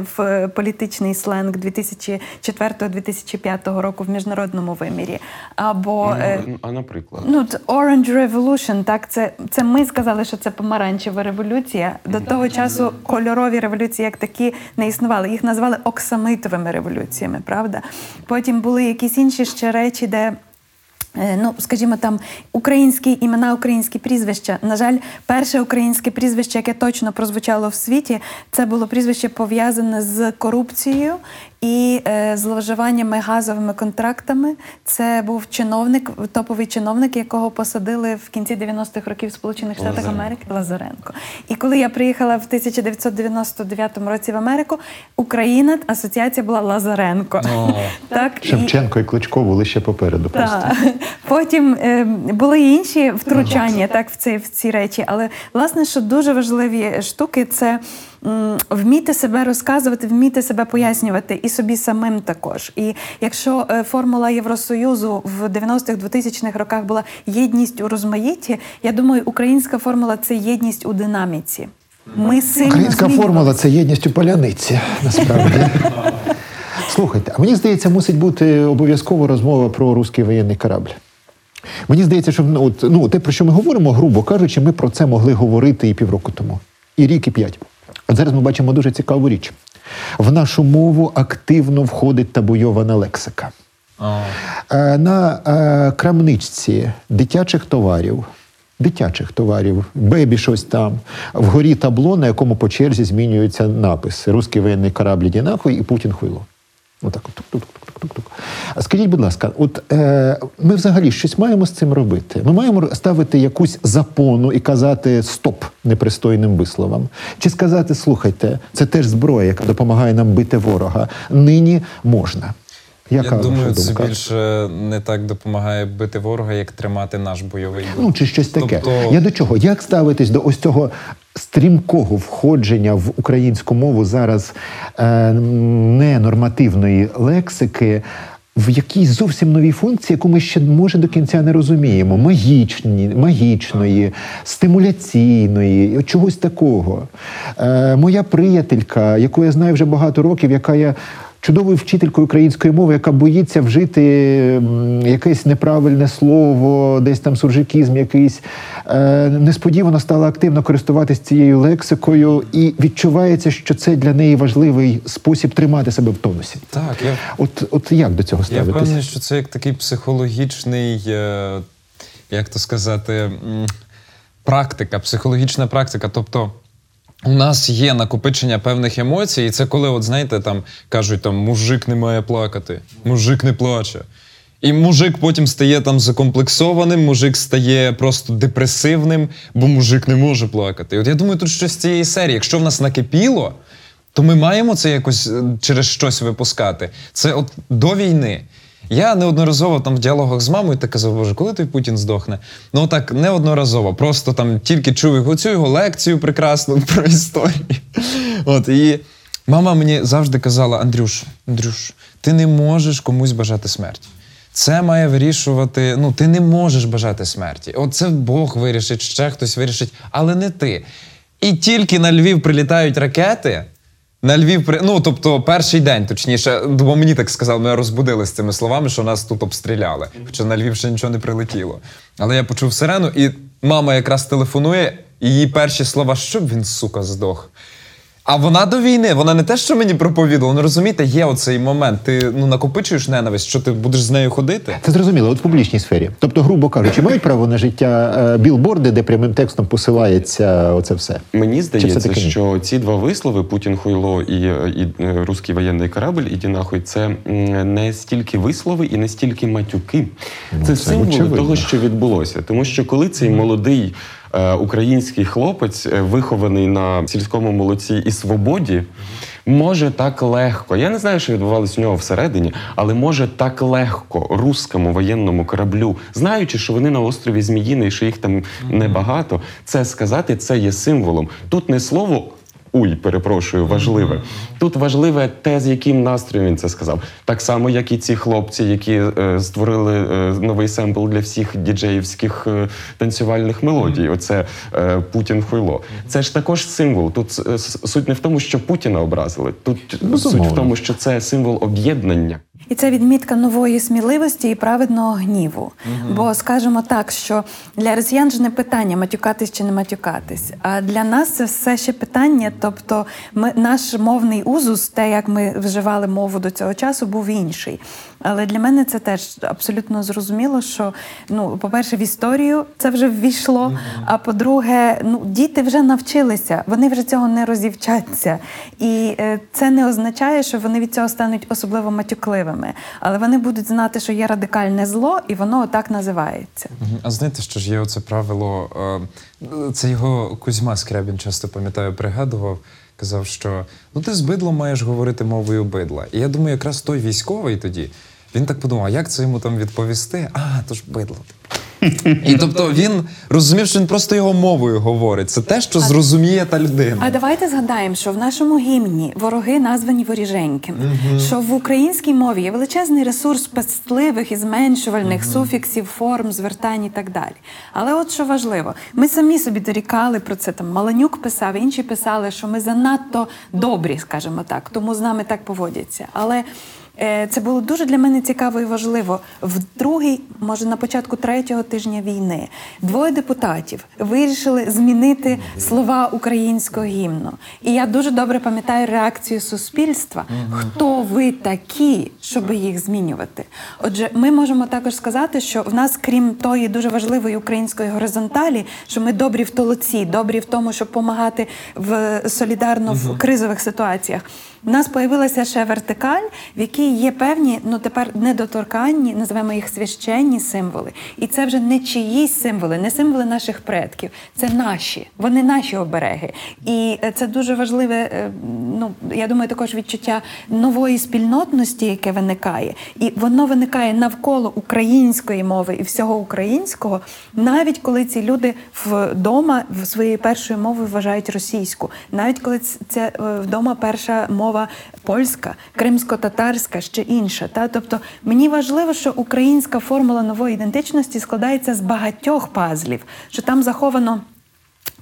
в е, політичний сленг 2004-2005 року в міжнародному вимірі. Або е, Ну, а наприклад, Ну, Orange Revolution, так, це, це ми сказали, що це помаранчева революція. До того часу кольорові революції як такі не існували. Їх назвали оксамитовими революціями, правда? Потім були якісь інші ще речі, де. Е, Ну, скажімо, там українські імена, українські прізвища. На жаль, перше українське прізвище, яке точно прозвучало в світі, це було прізвище пов'язане з корупцією і е, зловживаннями газовими контрактами. Це був чиновник, топовий чиновник, якого посадили в кінці 90-х років Сполучених Штатах Америки Лазаренко. І коли я приїхала в 1999 році в Америку, Україна асоціація була Лазаренко. О. Так, Шевченко і Кличко були ще попереду. Просто. Потім е, були і інші втручання так, в, ці, в ці речі. Але власне, що дуже важливі штуки, це вміти себе розказувати, вміти себе пояснювати і собі самим також. І якщо е, формула Євросоюзу в 90-х 2000-х роках була єдність у розмаїтті, я думаю, українська формула це єдність у динаміці. Ми сильно Українська формула це єдність у поляниці, насправді. Слухайте, а мені здається, мусить бути обов'язково розмова про русський воєнний корабль. Мені здається, що ну, от, ну, те, про що ми говоримо, грубо кажучи, ми про це могли говорити і півроку тому, і рік, і п'ять. От зараз ми бачимо дуже цікаву річ. В нашу мову активно входить табуйована лексика. Е, На е, крамничці дитячих товарів, дитячих товарів, бебі щось там, вгорі табло, на якому по черзі змінюються написи: Руський воєнний корабль нахуй і Путін хуйло. Отак. от тук-тук-тук-тук-тук. А скажіть, будь ласка, от е, ми взагалі щось маємо з цим робити? Ми маємо ставити якусь запону і казати стоп непристойним висловам? Чи сказати, слухайте, це теж зброя, яка допомагає нам бити ворога. Нині можна. Яка я думаю, це більше не так допомагає бити ворога, як тримати наш бойовий дух. Ну, чи щось таке. Тобто- Я до чого? Як ставитись до ось цього стрімкого входження в українську мову зараз е, ненормативної лексики? В якійсь зовсім новій функції, яку ми ще може до кінця не розуміємо, магічні, магічної, стимуляційної, чогось такого. Е, моя приятелька, яку я знаю вже багато років, яка є чудовою вчителькою української мови, яка боїться вжити якесь неправильне слово, десь там суржикізм якийсь, е, несподівано стала активно користуватися цією лексикою, і відчувається, що це для неї важливий спосіб тримати себе в тонусі. Так, я От, от як до цього Я ставитися? впевнений, що це як такий психологічний, е, як то сказати, практика, психологічна практика. Тобто. У нас є накопичення певних емоцій, і це коли, от знаєте, там кажуть, там мужик не має плакати, мужик не плаче. І мужик потім стає там закомплексованим, мужик стає просто депресивним, бо мужик не може плакати. От я думаю, тут щось з цієї серії. Якщо в нас накипіло, то ми маємо це якось е, через щось випускати. Це от до війни. Я неодноразово там в діалогах з мамою так казав, боже, коли той Путін здохне? Ну так неодноразово. Просто там тільки чув його цю його лекцію прекрасну про історію. От і мама мені завжди казала: Андрюш, Андрюш, ти не можеш комусь бажати смерті. Це має вирішувати. Ну, ти не можеш бажати смерті. От це Бог вирішить, ще хтось вирішить, але не ти. І тільки на Львів прилітають ракети. На Львів при... ну тобто перший день, точніше, бо мені так сказали, мене розбудили з цими словами, що нас тут обстріляли. Хоча на Львів ще нічого не прилетіло. Але я почув сирену, і мама якраз телефонує, і її перші слова, щоб він, сука, здох. А вона до війни, вона не те, що мені проповідувала, ну розумієте, є оцей момент. Ти ну накопичуєш ненависть, що ти будеш з нею ходити. Це зрозуміло, от в публічній сфері. Тобто, грубо кажучи, мають право на життя е, білборди, де прямим текстом посилається оце все. Мені здається, все-таки ні? що ці два вислови Путін хуйло і, і е, руський воєнний корабль, іді нахуй, це м, не стільки вислови і не стільки матюки. Ну, це, це символи очевидно. того, що відбулося. Тому що коли цей молодий е, український хлопець, е, вихований на сільському молоці і свободі. Може так легко. Я не знаю, що відбувалося у нього всередині, але може так легко руському воєнному кораблю, знаючи, що вони на острові Зміїний, що їх там небагато, це сказати це є символом. Тут не слово. Уй, перепрошую, важливе. Тут важливе те, з яким настроєм він це сказав. Так само, як і ці хлопці, які е, створили е, новий семпл для всіх діджеївських е, танцювальних мелодій. Оце е, Путін хуйло. Це ж також символ. Тут е, суть не в тому, що Путіна образили. Тут суть в тому, що це символ об'єднання. І це відмітка нової сміливості і праведного гніву. Бо скажемо так, що для росіян ж не питання матюкатись чи не матюкатись. А для нас це все ще питання. Тобто, ми наш мовний узус, те, як ми вживали мову до цього часу, був інший. Але для мене це теж абсолютно зрозуміло, що ну, по-перше, в історію це вже ввійшло. А по-друге, ну діти вже навчилися, вони вже цього не розівчаться. І е, це не означає, що вони від цього стануть особливо матюкливими. Але вони будуть знати, що є радикальне зло, і воно отак називається. А знаєте, що ж є оце правило? е, Це його Кузьма Скрябін часто пам'ятаю, пригадував. Казав, що ну ти з бидлом маєш говорити мовою бидла. І я думаю, якраз той військовий тоді він так подумав, як це йому там відповісти? А, то ж бидло. І тобто він розумів, що він просто його мовою говорить. Це те, що зрозуміє та людина. А давайте згадаємо, що в нашому гімні вороги названі воріженькими, що в українській мові є величезний ресурс пестливих і зменшувальних суфіксів, форм, звертань і так далі. Але от що важливо, ми самі собі дорікали про це. Там Маланюк писав, інші писали, що ми занадто добрі, скажімо так, тому з нами так поводяться. Але Це було дуже для мене цікаво і важливо. В другий, може на початку третього тижня війни, двоє депутатів вирішили змінити слова українського гімну. І я дуже добре пам'ятаю реакцію суспільства. Хто ви такі, щоб їх змінювати? Отже, ми можемо також сказати, що в нас, крім тої дуже важливої української горизонталі, що ми добрі в толоці, добрі в тому, щоб допомагати в солідарно в кризових ситуаціях. У нас появилася ще вертикаль, в якій є певні, ну тепер недоторканні, називаємо їх священні символи. І це вже не чиїсь символи, не символи наших предків, це наші, вони наші обереги. І е, це дуже важливе, е, ну я думаю, також відчуття нової спільнотності, яке виникає, і воно виникає навколо української мови і всього українського, навіть коли ці люди вдома в своєю першою мовою вважають російську, навіть коли це вдома перша мова польська, кримсько-татарська, ще інша. Та тобто мені важливо, що українська формула нової ідентичності складається з багатьох пазлів, що там заховано.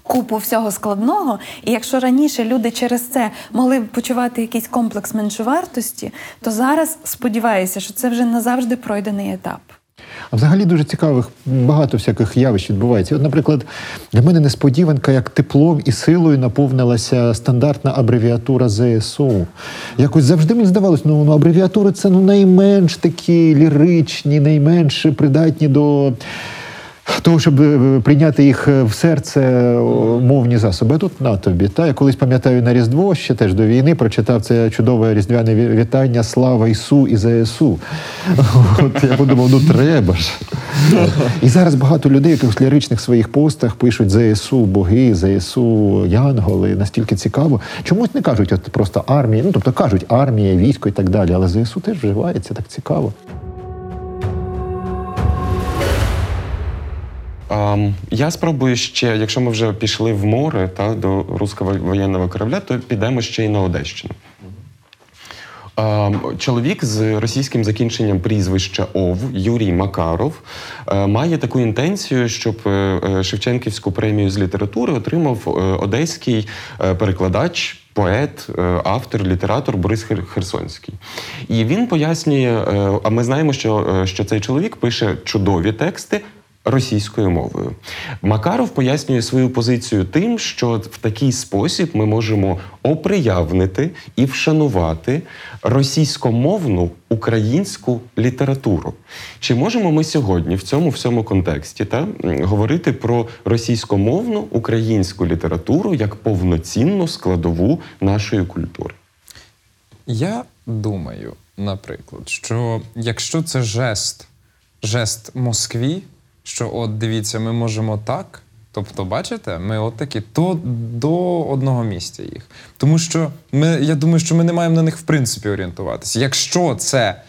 Купу всього складного, і якщо раніше люди через це могли почувати якийсь комплекс меншовартості, то зараз сподіваюся, що це вже назавжди пройдений етап. А взагалі дуже цікавих багато всяких явищ відбувається. От, наприклад, для мене несподіванка, як теплом і силою наповнилася стандартна абревіатура ЗСУ. Якось завжди мені здавалось, ну, ну абревіатури це ну найменш такі ліричні, найменш придатні до. Того, щоб е, прийняти їх в серце мовні засоби. Тут на тобі. Та я колись пам'ятаю на Різдво, ще теж до війни, прочитав це чудове різдвяне вітання Слава Ісу і ЗСУ. От я подумав, ну треба ж. І зараз багато людей в якихось ліричних своїх постах пишуть ЗСУ, боги, ЗСУ, янголи. Настільки цікаво. Чомусь не кажуть, от просто армія. Ну тобто кажуть армія, військо і так далі. Але ЗСУ теж вживається так цікаво. Я спробую ще, якщо ми вже пішли в море та до руського воєнного корабля, то підемо ще й на Одещину. Чоловік з російським закінченням прізвища ОВ Юрій Макаров е, має таку інтенцію, щоб е, е, Шевченківську премію з літератури отримав одеський перекладач. Поет, автор, літератор Борис Херсонський. І він пояснює: а ми знаємо, що, що цей чоловік пише чудові тексти російською мовою. Макаров пояснює свою позицію тим, що в такий спосіб ми можемо оприявнити і вшанувати російськомовну українську літературу. Чи можемо ми сьогодні в цьому всьому контексті та, говорити про російськомовну українську літературу як повноцінну складову нашої культури? Я думаю, наприклад, що якщо це жест, жест Москві, що от дивіться, ми можемо так. Тобто, бачите, ми от такі, то до одного місця їх. Тому що ми, я думаю, що ми не маємо на них в принципі орієнтуватися. Якщо це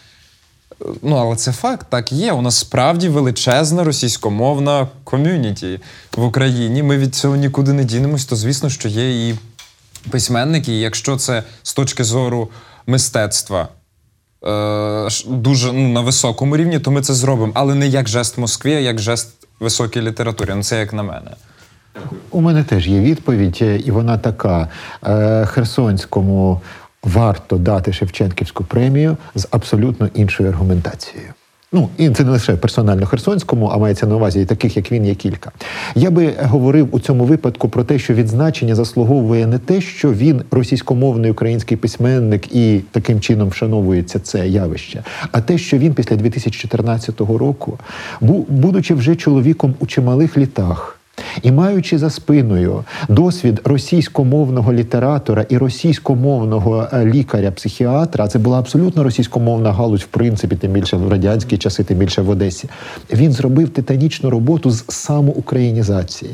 Ну, але це факт, так є. У нас справді величезна російськомовна ком'юніті в Україні. Ми від цього нікуди не дінемось, то звісно, що є і письменники. І якщо це з точки зору мистецтва е, дуже ну, на високому рівні, то ми це зробимо. Але не як жест Москві, а як жест високій літературі. Ну, це як на мене. У мене теж є відповідь, е, і вона така: Е, Херсонському варто дати Шевченківську премію з абсолютно іншою аргументацією. Ну, і це не лише персонально Херсонському, а мається на увазі і таких, як він, є кілька. Я би говорив у цьому випадку про те, що відзначення заслуговує не те, що він російськомовний український письменник і таким чином вшановується це явище, а те, що він після 2014 року, бу- будучи вже чоловіком у чималих літах. І маючи за спиною досвід російськомовного літератора і російськомовного е, лікаря-психіатра, це була абсолютно російськомовна галузь, в принципі, тим більше в радянські часи, тим більше в Одесі. Він зробив титанічну роботу з самоукраїнізації.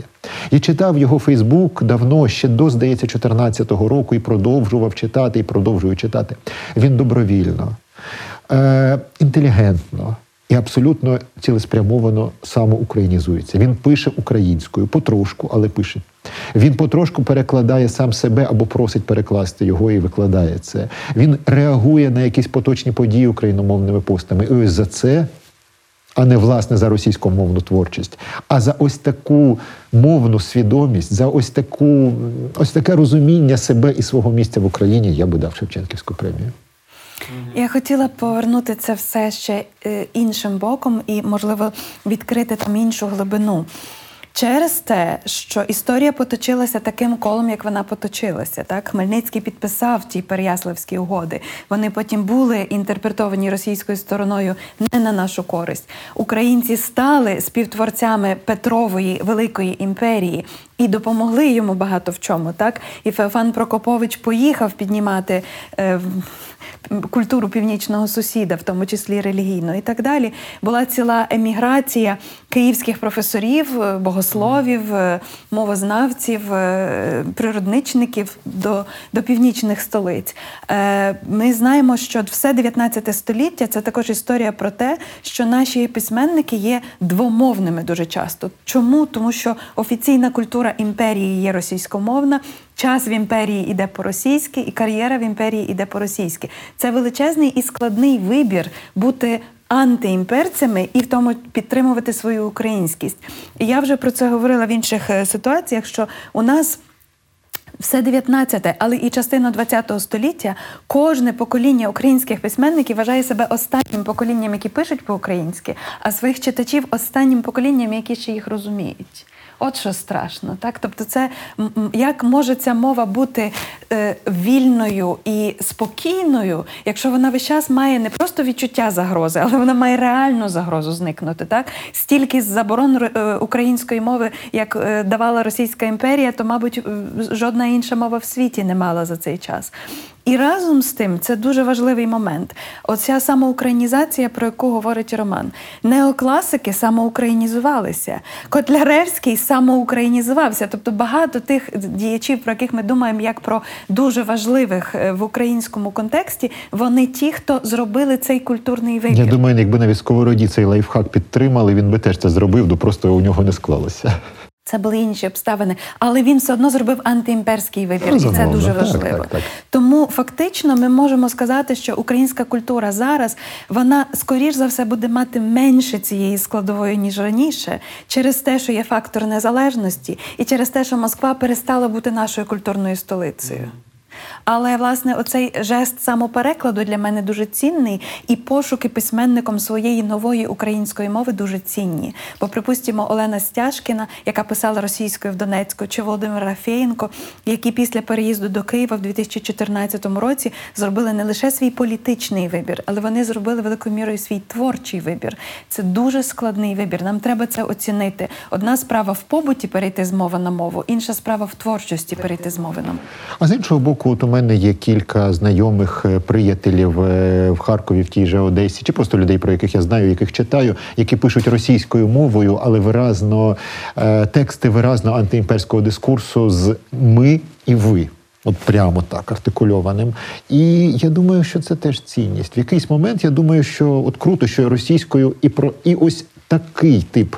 Я читав його Фейсбук давно, ще до, здається, 2014 року, і продовжував читати, і продовжую читати. Він добровільно, е, інтелігентно і абсолютно цілеспрямовано самоукраїнізується. Він пише українською, потрошку, але пише. Він потрошку перекладає сам себе або просить перекласти його і викладає це. Він реагує на якісь поточні події україномовними постами. І ось за це. А не власне за російськомовну творчість, а за ось таку мовну свідомість, за ось таку ось таке розуміння себе і свого місця в Україні я би дав Шевченківську премію. Я хотіла повернути це все ще е, іншим боком і, можливо, відкрити там іншу глибину. Через те, що історія поточилася таким колом, як вона поточилася. Так? Хмельницький підписав ті Переяславські угоди. Вони потім були інтерпретовані російською стороною не на нашу користь. Українці стали співтворцями Петрової великої імперії і допомогли йому багато в чому. Так? І Феофан Прокопович поїхав піднімати. Е, культуру північного сусіда, в тому числі релігійну і так далі. Була ціла еміграція київських професорів, е, богословів, е, мовознавців, е, природничників до, до північних столиць. Ми знаємо, що все 19 століття це також історія про те, що наші письменники є двомовними дуже часто. Чому? Тому що офіційна культура імперії є російськомовна. Час в імперії іде по-російськи, і кар'єра в імперії іде по-російськи. Це величезний і складний вибір бути антиімперцями і в тому підтримувати свою українськість. І я вже про це говорила в інших е, ситуаціях, що у нас. Все 19-те, але і частину 20-го століття кожне покоління українських письменників вважає себе останнім поколінням, які пишуть по-українськи, а своїх читачів останнім поколінням, які ще їх розуміють. От що страшно, так? Тобто, це як може ця мова бути е, вільною і спокійною, якщо вона весь час має не просто відчуття загрози, але вона має реальну загрозу зникнути. Так? Стільки заборон е, української мови, як е, давала Російська імперія, то, мабуть, жодна інша мова в світі не мала за цей час. І разом з тим це дуже важливий момент. Оця самоукраїнізація, про яку говорить Роман. Неокласики самоукраїнізувалися. Котляревський самоукраїнізувався. Тобто багато тих діячів, про яких ми думаємо, як про дуже важливих е, в українському контексті, вони ті, хто зробили цей культурний вибір. Я думаю, якби навіть сковороді цей лайфхак підтримали, він би теж це зробив, ну просто у нього не склалося. Це були інші обставини, але він все одно зробив антиімперський вибір, і це дуже так, важливо. так, так. Тому фактично ми можемо сказати, що українська культура зараз вона скоріш за все буде мати менше цієї складової ніж раніше, через те, що є фактор незалежності, і через те, що Москва перестала бути нашою культурною столицею. Але власне оцей жест самоперекладу для мене дуже цінний, і пошуки письменником своєї нової української мови дуже цінні. Бо, припустимо, Олена Стяжкіна, яка писала російською в Донецьку, чи Володимир Рафєєнко, які після переїзду до Києва в 2014 році зробили не лише свій політичний вибір, але вони зробили великою мірою свій творчий вибір. Це дуже складний вибір. Нам треба це оцінити. Одна справа в побуті перейти з мови на мову, інша справа в творчості перейти з мови на мову. А з іншого боку, от у мене є кілька знайомих е, приятелів е, в Харкові, в тій же Одесі, чи просто людей, про яких я знаю, яких читаю, які пишуть російською мовою, але виразно е, тексти виразно антиімперського дискурсу з ми і ви. От прямо так артикульованим. І я думаю, що це теж цінність. В якийсь момент я думаю, що от круто, що російською і про і ось такий тип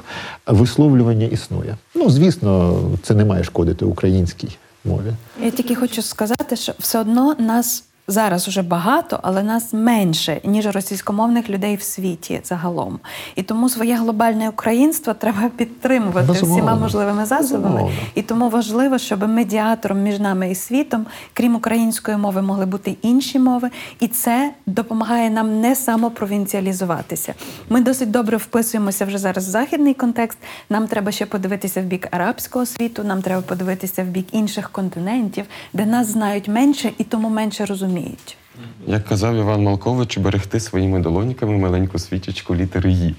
висловлювання існує. Ну, звісно, це не має шкодити українській мові. Я тільки хочу сказати, що все одно нас зараз уже багато, але нас менше, ніж російськомовних людей в світі загалом. І тому своє глобальне українство треба підтримувати Безумовно. всіма можливими засобами. Безумовно. І тому важливо, щоб медіатором між нами і світом, крім української мови, могли бути інші мови, і це допомагає нам не самопровінціалізуватися. Ми досить добре вписуємося вже зараз в західний контекст. Нам треба ще подивитися в бік арабського світу, нам треба подивитися в бік інших континентів, де нас знають менше і тому менше розуміють. Як казав Іван Малкович, берегти своїми долоньками маленьку свічечку літери «Ї».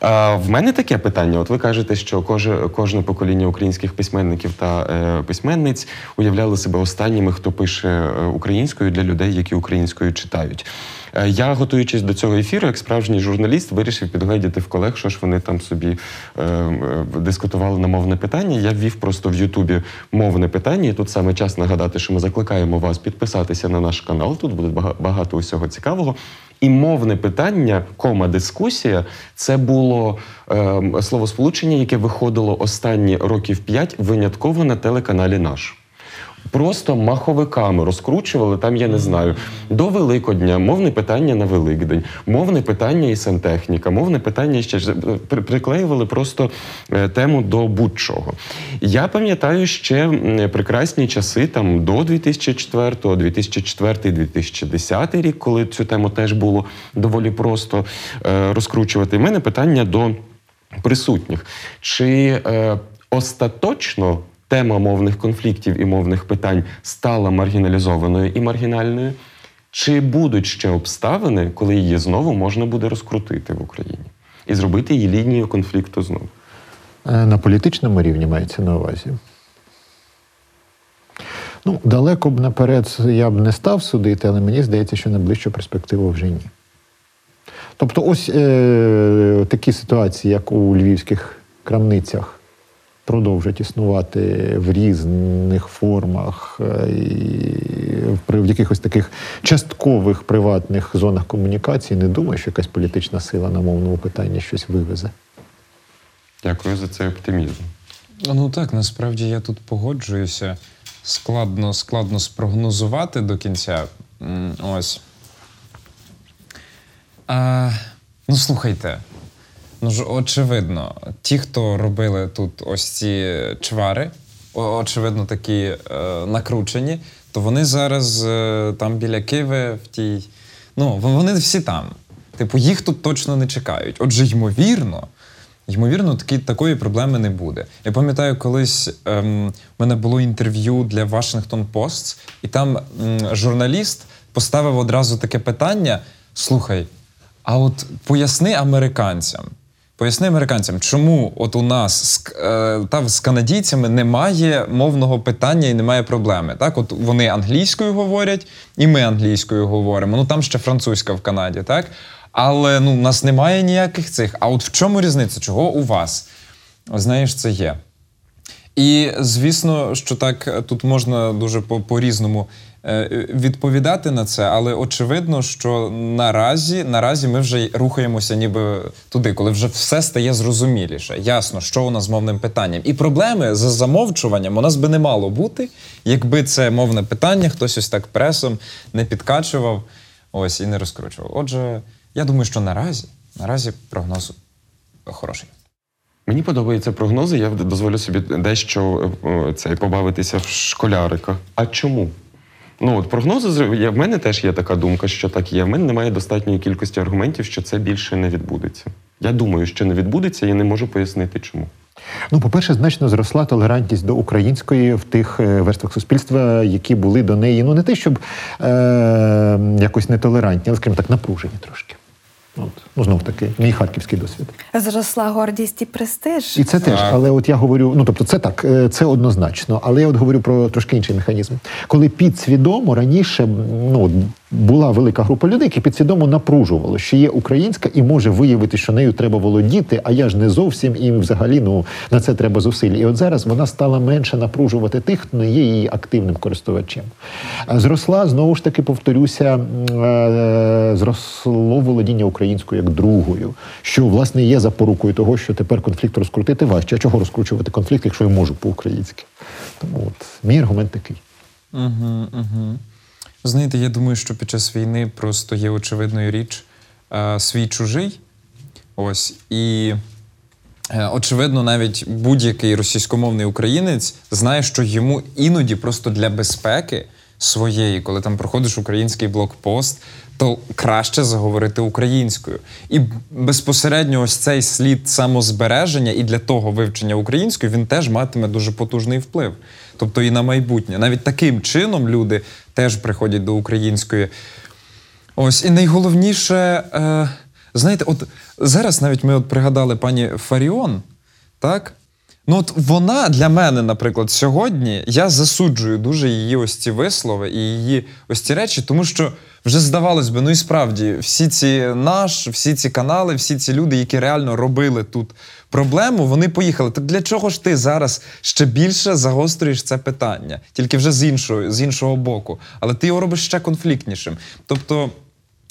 А, в мене таке питання. От ви кажете, що коже, кожне покоління українських письменників та е, письменниць уявляли себе останніми, хто пише е, українською для людей, які українською читають. Е, Я, готуючись до цього ефіру, як справжній журналіст, вирішив підгледіти в колег, що ж вони там собі е, е, дискутували на мовне питання. Я ввів просто в Ютубі мовне питання, і тут саме час нагадати, що ми закликаємо вас підписатися на наш канал. Тут буде багато усього цікавого. І мовне питання, кома дискусія, це було е, словосполучення, яке виходило останні років п'ять винятково на телеканалі наш. Просто маховиками розкручували. Там я не знаю до Великодня, мовне питання на Великдень, мовне питання і сантехніка, мовне питання ще ж приклеювали просто е, тему до будь-чого. Я пам'ятаю ще прекрасні часи там до 2004, 2004, 2010 рік, коли цю тему теж було доволі просто е, розкручувати. У мене питання до присутніх. Чи е, остаточно тема мовних конфліктів і мовних питань стала маргіналізованою і маргінальною? Чи будуть ще обставини, коли її знову можна буде розкрутити в Україні і зробити її лінією конфлікту знову? Е, На політичному рівні мається на увазі. Ну, далеко б наперед я б не став судити, але мені здається, що на ближчу перспективу вже ні. Тобто, ось е, такі ситуації, як у львівських крамницях, продовжать існувати в різних формах, е, і в, в якихось таких часткових приватних зонах комунікації. Не думаю, що якась політична сила на мовному питанні щось вивезе. Дякую за цей оптимізм. Ну так, насправді я тут погоджуюся. Складно, складно спрогнозувати до кінця. Ось. А, ну, слухайте. Ну ж, очевидно, ті, хто робили тут ось ці чвари, очевидно, такі е, накручені, то вони зараз е, там біля Києва в тій. Ну, вони всі там. Типу, їх тут точно не чекають. Отже, ймовірно, Ймовірно, такі, такої проблеми не буде. Я пам'ятаю, колись ем, в мене було інтерв'ю для Washington Post, і там м, журналіст поставив одразу таке питання: слухай, а от поясни американцям. Поясни американцям, чому от у нас з, е, та, з канадійцями немає мовного питання і немає проблеми. Так, от вони англійською говорять, і ми англійською говоримо. Ну там ще французька в Канаді, так? Але ну, у нас немає ніяких цих. А от в чому різниця? Чого у вас? Знаєш, це є. І звісно, що так е, тут можна дуже по- по-різному відповідати на це, але очевидно, що наразі, наразі ми вже рухаємося ніби туди, коли вже все стає зрозуміліше. Ясно, що у нас з мовним питанням. І проблеми з замовчуванням у нас би не мало бути, якби це мовне питання хтось ось так пресом не підкачував ось і не розкручував. Отже, я думаю, що наразі, наразі прогноз хороший. Мені подобаються прогнози, я дозволю собі дещо е, це, побавитися в школярика. А чому? Ну, от прогнози в мене теж є така думка, що так є. В мене немає достатньої кількості аргументів, що це більше не відбудеться. Я думаю, що не відбудеться, я не можу пояснити, чому. Ну, по-перше, значно зросла толерантність до української в тих е, верствах суспільства, які були до неї. Ну, не те, щоб е- якось нетолерантні, але, скажімо так, напружені трошки. От. Ну, знов таки, мій харківський досвід. Зросла гордість і престиж. І це теж, але от я говорю, ну тобто, це так, е, це однозначно. Але я от говорю про трошки інший механізм. Коли підсвідомо раніше ну, була велика група людей, які підсвідомо напружували, що є українська і може виявити, що нею треба володіти, а я ж не зовсім і взагалі ну на це треба зусиль. І от зараз вона стала менше напружувати тих, хто не є її активним користувачем. Зросла знову ж таки, повторюся, е, зросло володіння українською як другою, що власне є запорукою того, що тепер конфлікт розкрутити важче. А чого розкручувати конфлікт, якщо я можу по-українськи? Тому от мій аргумент такий. Угу, угу. Знаєте, я думаю, що під час війни просто є очевидною річ е, свій чужий. Ось. І е, очевидно, навіть будь-який російськомовний українець знає, що йому іноді просто для безпеки своєї, коли там проходиш український блокпост, то краще заговорити українською. І безпосередньо ось цей слід самозбереження і для того вивчення української він теж матиме дуже потужний вплив. Тобто і на майбутнє. Навіть таким чином люди теж приходять до української. Ось і найголовніше, е, знаєте, от зараз навіть ми от пригадали пані Фаріон, так? Ну, от вона для мене, наприклад, сьогодні я засуджую дуже її ось ці вислови і її ось ці речі, тому що вже здавалось би, ну і справді, всі ці наш, всі ці канали, всі ці люди, які реально робили тут проблему, вони поїхали. Так для чого ж ти зараз ще більше загострюєш це питання? Тільки вже з іншого, з іншого боку. Але ти його робиш ще конфліктнішим. Тобто.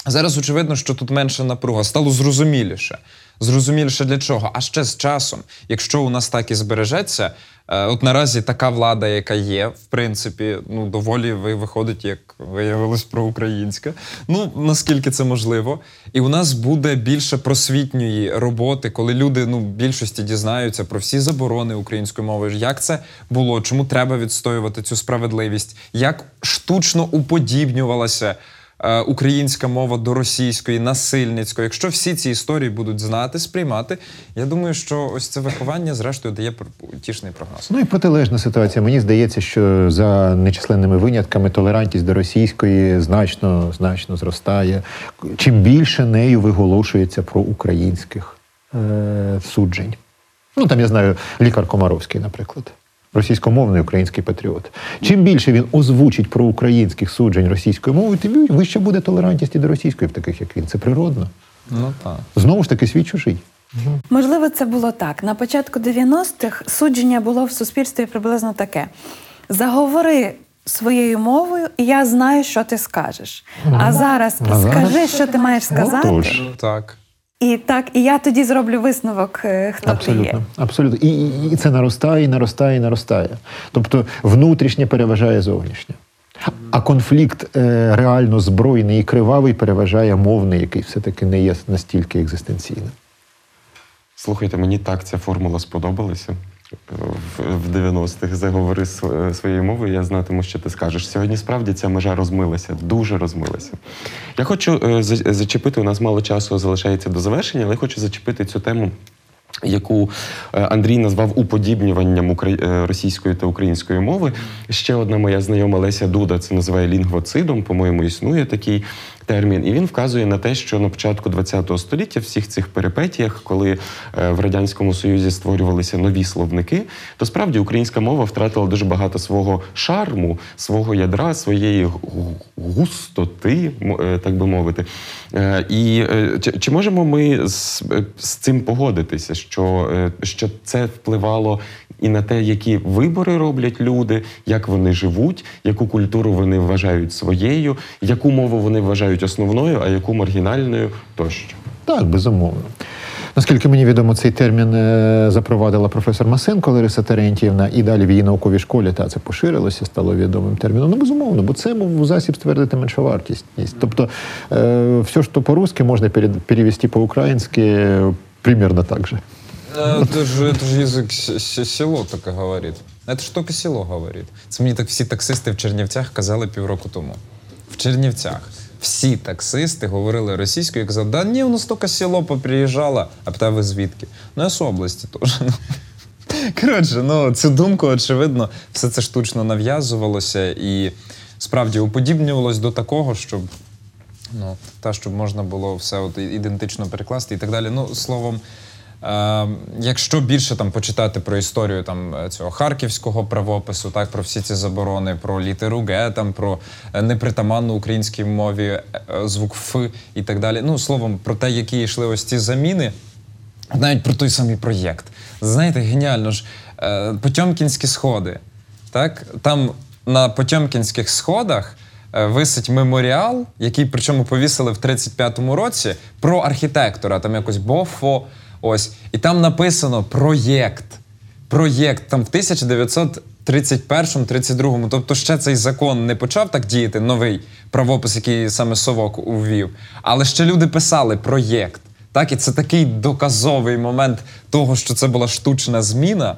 Зараз очевидно, що тут менше напруга, стало зрозуміліше. Зрозуміліше для чого. А ще з часом, якщо у нас так і збережеться, е, от наразі така влада, яка є, в принципі, ну доволі виходить, як виявилось, проукраїнська. Ну наскільки це можливо, і у нас буде більше просвітньої роботи, коли люди ну в більшості дізнаються про всі заборони української мови. Як це було? Чому треба відстоювати цю справедливість? Як штучно уподібнювалася українська мова до російської, насильницької? Якщо всі ці історії будуть знати, сприймати, я думаю, що ось це виховання, зрештою, дає утішний прогноз. Ну і протилежна ситуація. Мені здається, що за нечисленними винятками толерантність до російської значно значно зростає. Чим більше нею виголошується про українських е- суджень. Ну там я знаю лікар Комаровський, наприклад. Російськомовний український патріот. Чим більше він озвучить про українських суджень російською мовою, тим вище буде толерантність і до російської, в таких як він. Це природно. Ну так. Знову ж таки, свій чужий. Можливо, це було так. На початку 90-х судження було в суспільстві приблизно таке: заговори своєю мовою, і я знаю, що ти скажеш. А зараз А зараз? скажи, що ти маєш сказати. Отож. Так. І так, і я тоді зроблю висновок, хто хто ти є. Абсолютно, абсолютно. І, і, і це наростає, і наростає, і наростає. Тобто внутрішнє переважає зовнішнє. А конфлікт е, реально збройний і кривавий переважає мовний, який все-таки не є настільки екзистенційним. Слухайте, мені так ця формула сподобалася. В, в 90-х заговори своєю мовою, я знатиму, що ти скажеш. Сьогодні справді ця межа розмилася, дуже розмилася. Я хочу е, зачепити, у нас мало часу залишається до завершення, але я хочу зачепити цю тему. Яку е, Андрій назвав уподібнюванням е, російської та української мови. Ще одна моя знайома Леся Дуда це називає лінгвоцидом, по-моєму, існує такий термін. І він вказує на те, що на початку ХХ століття всіх цих перипетіях, коли е, в Радянському Союзі створювалися нові словники, то справді українська мова втратила дуже багато свого шарму, свого ядра, своєї густоти, е, так би мовити. Е, І чи, можемо ми з, з цим погодитися, що, що це впливало і на те, які вибори роблять люди, як вони живуть, яку культуру вони вважають своєю, яку мову вони вважають основною, а яку маргінальною тощо. Так, безумовно. Наскільки мені відомо, цей термін е, запровадила професор Масенко Лариса Терентіївна, і далі в її науковій школі та це поширилося, стало відомим терміном. Ну, безумовно, бо це мов, засіб ствердити меншовартість. Тобто, е, все, що по-русски, можна перед- перевести по-українськи е, примерно так же. Э, Это же, это же язык с- с- село таке говорить. Это ж тільки село говорить. Це мені так всі таксисти в Чернівцях казали півроку тому. В Чернівцях всі таксисти говорили російською і казали, да ні, у нас тільки село поприїжджало, а питав, ви звідки? Ну, я з області теж. Коротше, ну цю думку, очевидно, все це штучно нав'язувалося і справді уподібнювалось до такого, щоб ну, та, щоб можна було все от ідентично перекласти і так далі. Ну, словом, якщо більше там почитати про історію там е, цього харківського правопису, так про всі ці заборони, про літеру Г, там про е, непритаманну українській мові е, звук Ф і так далі. Ну, словом, про те, які йшли ось ці заміни. Навіть про той самий проєкт. Знаєте, геніально ж Потьомкінські сходи. Так? Там на Потьомкінських сходах висить меморіал, який причому повісили в 35-му році, про архітектора, там якось Бофо. Ось. І там написано проєкт. Проєкт там в 1931-32, тобто ще цей закон не почав так діяти, новий правопис, який саме Совок увів. Але ще люди писали проєкт. Так, і це такий доказовий момент того, що це була штучна зміна,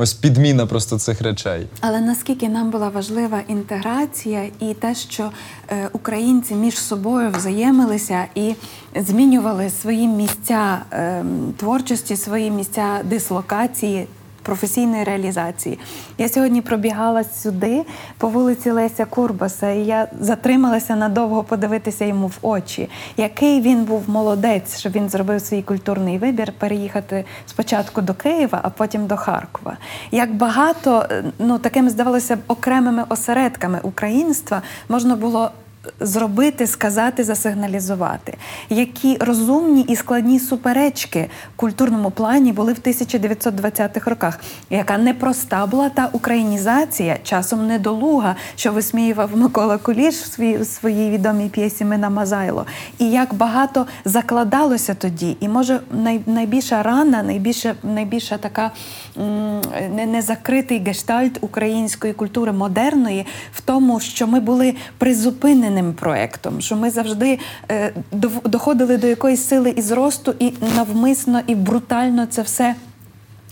ось підміна просто цих речей. Але наскільки нам була важлива інтеграція і те, що е, українці між собою взаємилися і змінювали свої місця е, творчості, свої місця дислокації. Професійної реалізації. Я сьогодні пробігала сюди по вулиці Леся Курбаса, і я затрималася надовго подивитися йому в очі. Який він був молодець, що він зробив свій культурний вибір переїхати спочатку до Києва, а потім до Харкова. Як багато е, ну такими здавалося б окремими осередками українства можна було зробити, сказати, засигналізувати. Які розумні і складні суперечки в культурному плані були в 1920-х роках, яка непроста була та українізація, часом недолуга, що висміював Микола Куліш в в своїй відомій п'єсі Мина Мазайло. І як багато закладалося тоді. І може най, найбільша рана, найбільша, найбільша така м, не, не закритий гештальт української культури модерної в тому, що ми були призупиненим проектом, що ми завжди е, доходили до якоїсь сили і зросту, і навмисно і брутально це все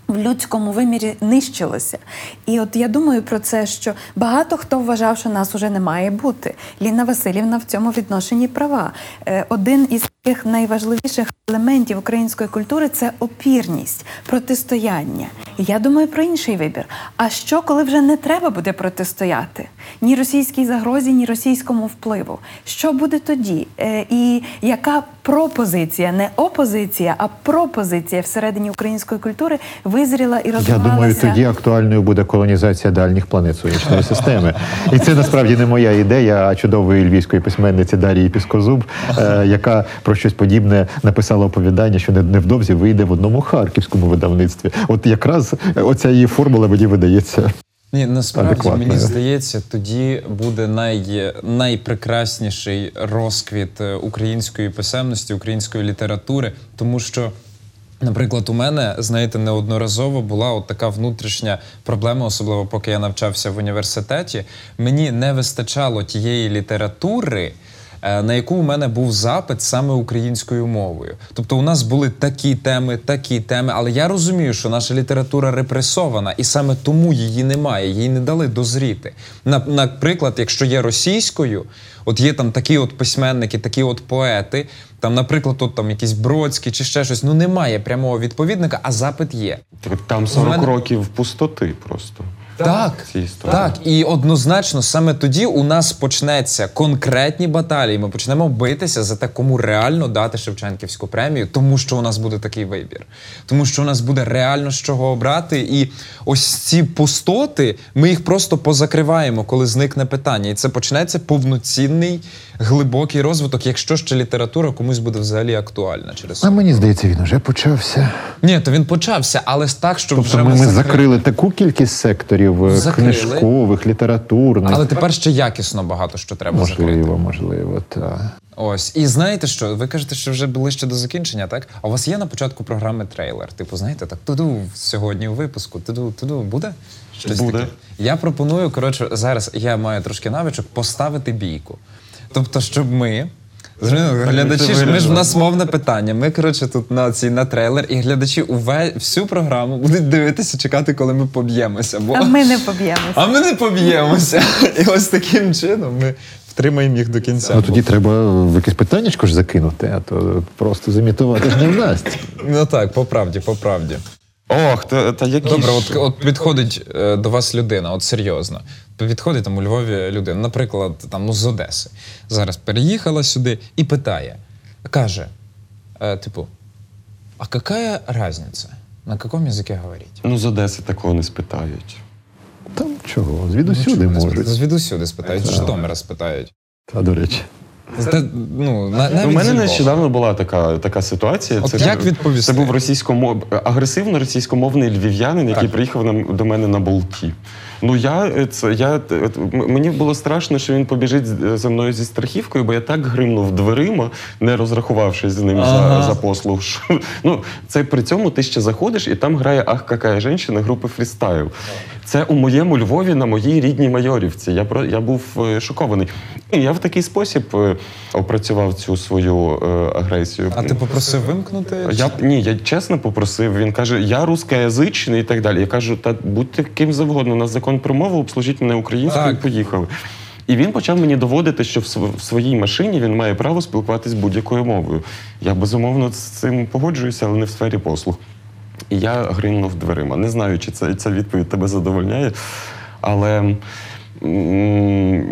в людському вимірі нищилося. І от я думаю про це, що багато хто вважав, що нас уже не має бути. Ліна Васильівна в цьому відношенні права. Е, Один із таких найважливіших елементів української культури це опірність, протистояння. Я думаю про інший вибір. А що, коли вже не треба буде протистояти ні російській загрозі, ні російському впливу? Що буде тоді? Е, І яка пропозиція, не опозиція, а пропозиція всередині української культури визріла і Я думаю, тоді актуальною буде колонізація дальніх планет сонячної системи. І це насправді не моя ідея, а чудової львівської письменниці Дарії Піскозуб, е, яка про щось подібне написала оповідання, що не- невдовзі вийде в одному харківському видавництві. От якраз оця її формула мені видається. Ні, насправді Адекватною. мені здається, тоді буде най, найпрекрасніший розквіт е, української писемності, української літератури, тому що. Наприклад, у мене, знаєте, неодноразово була от така внутрішня проблема, особливо поки я навчався в університеті. Мені не вистачало тієї літератури, на яку у мене був запит саме українською мовою. Тобто, у нас були такі теми, такі теми, але я розумію, що наша література репресована, і саме тому її немає, їй не дали дозріти. Наприклад, якщо є російською, от є там такі от письменники, такі от поети. Там, наприклад, от там якийсь Бродський чи ще щось. Ну немає прямого відповідника, а запит є. Там 40 мене- років пустоти просто. Так, Ці історії. так, і однозначно саме тоді у нас почнеться конкретні баталії. Ми почнемо битися за те, кому реально дати Шевченківську премію, тому що у нас буде такий вибір, тому що у нас буде реально з чого обрати. І ось ці пустоти ми їх просто позакриваємо, коли зникне питання. І це почнеться повноцінний глибокий розвиток, якщо ще література комусь буде взагалі актуальна через А мені здається, він уже почався. ні, то він почався, але так, щоб Тобто вже ми, ми закрили таку кількість секторів е, Закрили. книжкових, літературних. Але тепер ще якісно багато що треба закрити. можливо, можливо, так. Ось, і знаєте що? Ви кажете, що вже ближче до закінчення, так? А у вас є на початку програми трейлер? Типу, знаєте, так туду сьогодні у випуску, туду, туду буде? Щось Буде. таке. Я пропоную, коротше, зараз я маю трошки навичок поставити бійку. Тобто, щоб ми. Глядачі ж ми ж в нас мовне питання. Ми, коротше, тут на цій на трейлер, і глядачі уве всю програму будуть дивитися, чекати, коли ми поб'ємося. Бо... А ми не поб'ємося. А ми не поб'ємося. І ось таким чином ми втримаємо їх до кінця. Ну тоді треба в якесь питаннячко ж закинути, а то просто зімітувати ж не вдасться. Ну так, по правді, по правді. Ох, та, та які Добре, ж- от, от підходить е, до вас людина, от серйозно. Підходить там у Львові людина, наприклад, там ну, з Одеси. Зараз переїхала сюди і питає, каже: е, типу, а яка різниця? На якому язикі говорить? Ну, з Одеси такого не спитають. Там чого, звідусюди можуть. Звідусюди спитають, з Житомира спитають. Та, до речі. Та, ну, на, навіть У мене зі Львова. нещодавно була така, така ситуація. От як відповісти? Це був російськомов... агресивно російськомовний львів'янин, який Так. приїхав на, до мене на болті. Ну я е, це я е, мені було страшно, що він побіжить за мною зі страхівкою, бо я так гримнув дверима, не розрахувавшись з ним Ага. за, за послуг. що- Ну це при цьому ти ще заходиш, і там грає Ах, какая женщина групи фрістайл. Це у моєму Львові на моїй рідній майорівці. Я про я був е, шокований. І я в такий спосіб е, опрацював цю свою е, агресію. А ти попросив вимкнути? Я ні, я чесно попросив. Він каже: я рускоязичний і так далі. Я кажу, та будьте ким завгодно. У нас закон про мову, обслужіть мене українською, поїхали. І він почав мені доводити, що в своїй машині він має право спілкуватись будь-якою мовою. Я безумовно з цим погоджуюся, але не в сфері послуг. І я гринув дверима. Не знаю, чи це, ця відповідь тебе задовольняє, але м,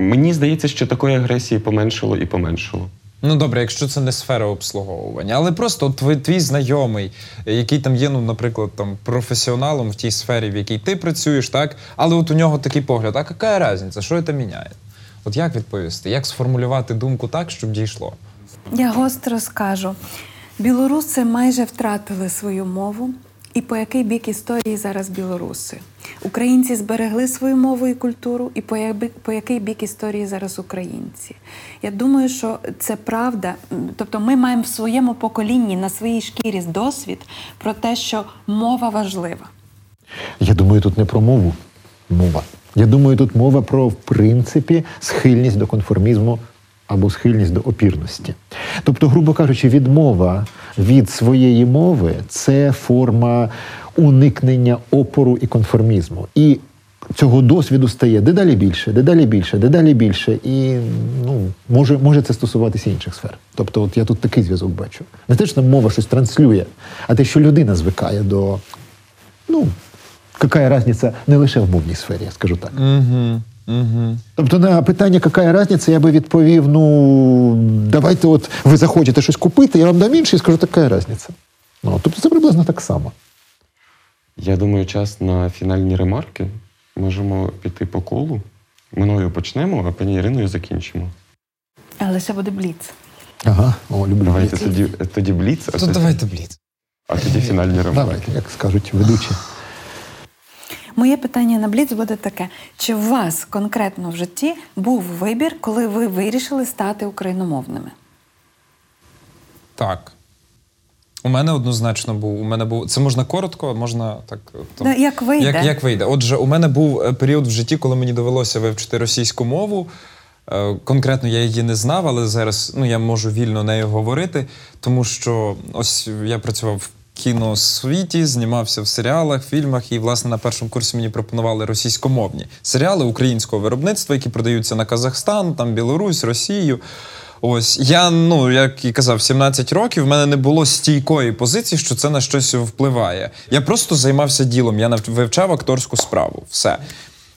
мені здається, що такої агресії поменшало і поменшало. Ну добре, якщо це не сфера обслуговування, але просто от твій, твій знайомий, який там є, ну, наприклад, там професіоналом в тій сфері, в якій ти працюєш, так? Але от у нього такий погляд: а яка різниця, що це міняє? От як відповісти? Як сформулювати думку так, щоб дійшло? Я гостро скажу: білоруси майже втратили свою мову. І по який бік історії зараз білоруси? Українці зберегли свою мову і культуру, і по який- бік історії зараз українці? Я думаю, що це правда. Тобто, ми маємо в своєму поколінні на своїй шкірі досвід про те, що мова важлива. Я думаю, тут не про мову мова. Я думаю, тут мова про, в принципі, схильність до конформізму або схильність до опірності. Тобто, грубо кажучи, відмова від своєї мови це форма уникнення опору і конформізму. І цього досвіду стає дедалі більше, дедалі більше, дедалі більше. І ну, може, може це стосуватися інших сфер. Тобто, от я тут такий зв'язок бачу. Не те, що мова щось транслює, а те, що людина звикає до ну, какая разница не лише в мовній сфері, я скажу так. Угу. Угу. Тобто на питання, какая разниця, я би відповів: ну, давайте, от ви захочете щось купити, я вам дам інше і скажу, така разниця. Ну, тобто це приблизно так само. Я думаю, час на фінальні ремарки. Можемо піти по колу. Мною почнемо, а пані Іриною закінчимо. Але ще буде бліц. Ага, о, люблю. Давайте бліц. тоді, тоді бліц, а То тоді, давайте бліц. а тоді фінальні ремарки. Давайте, як скажуть ведучі. Моє питання на Бліц буде таке: чи у вас конкретно в житті був вибір, коли ви вирішили стати україномовними? Так. У мене однозначно був. У мене був. Це можна коротко, можна так. Да, як вийде. Як, як вийде? Отже, у мене був е, період в житті, коли мені довелося вивчити російську мову. Е, Конкретно я її не знав, але зараз ну, я можу вільно нею говорити, тому що ось я працював в кіносвіті, знімався в серіалах, фільмах, і, власне, на першому курсі мені пропонували російськомовні серіали українського виробництва, які продаються на Казахстан, там Білорусь, Росію. Ось я, ну як і казав, 17 років в мене не було стійкої позиції, що це на щось впливає. Я просто займався ділом, я вивчав акторську справу. Все.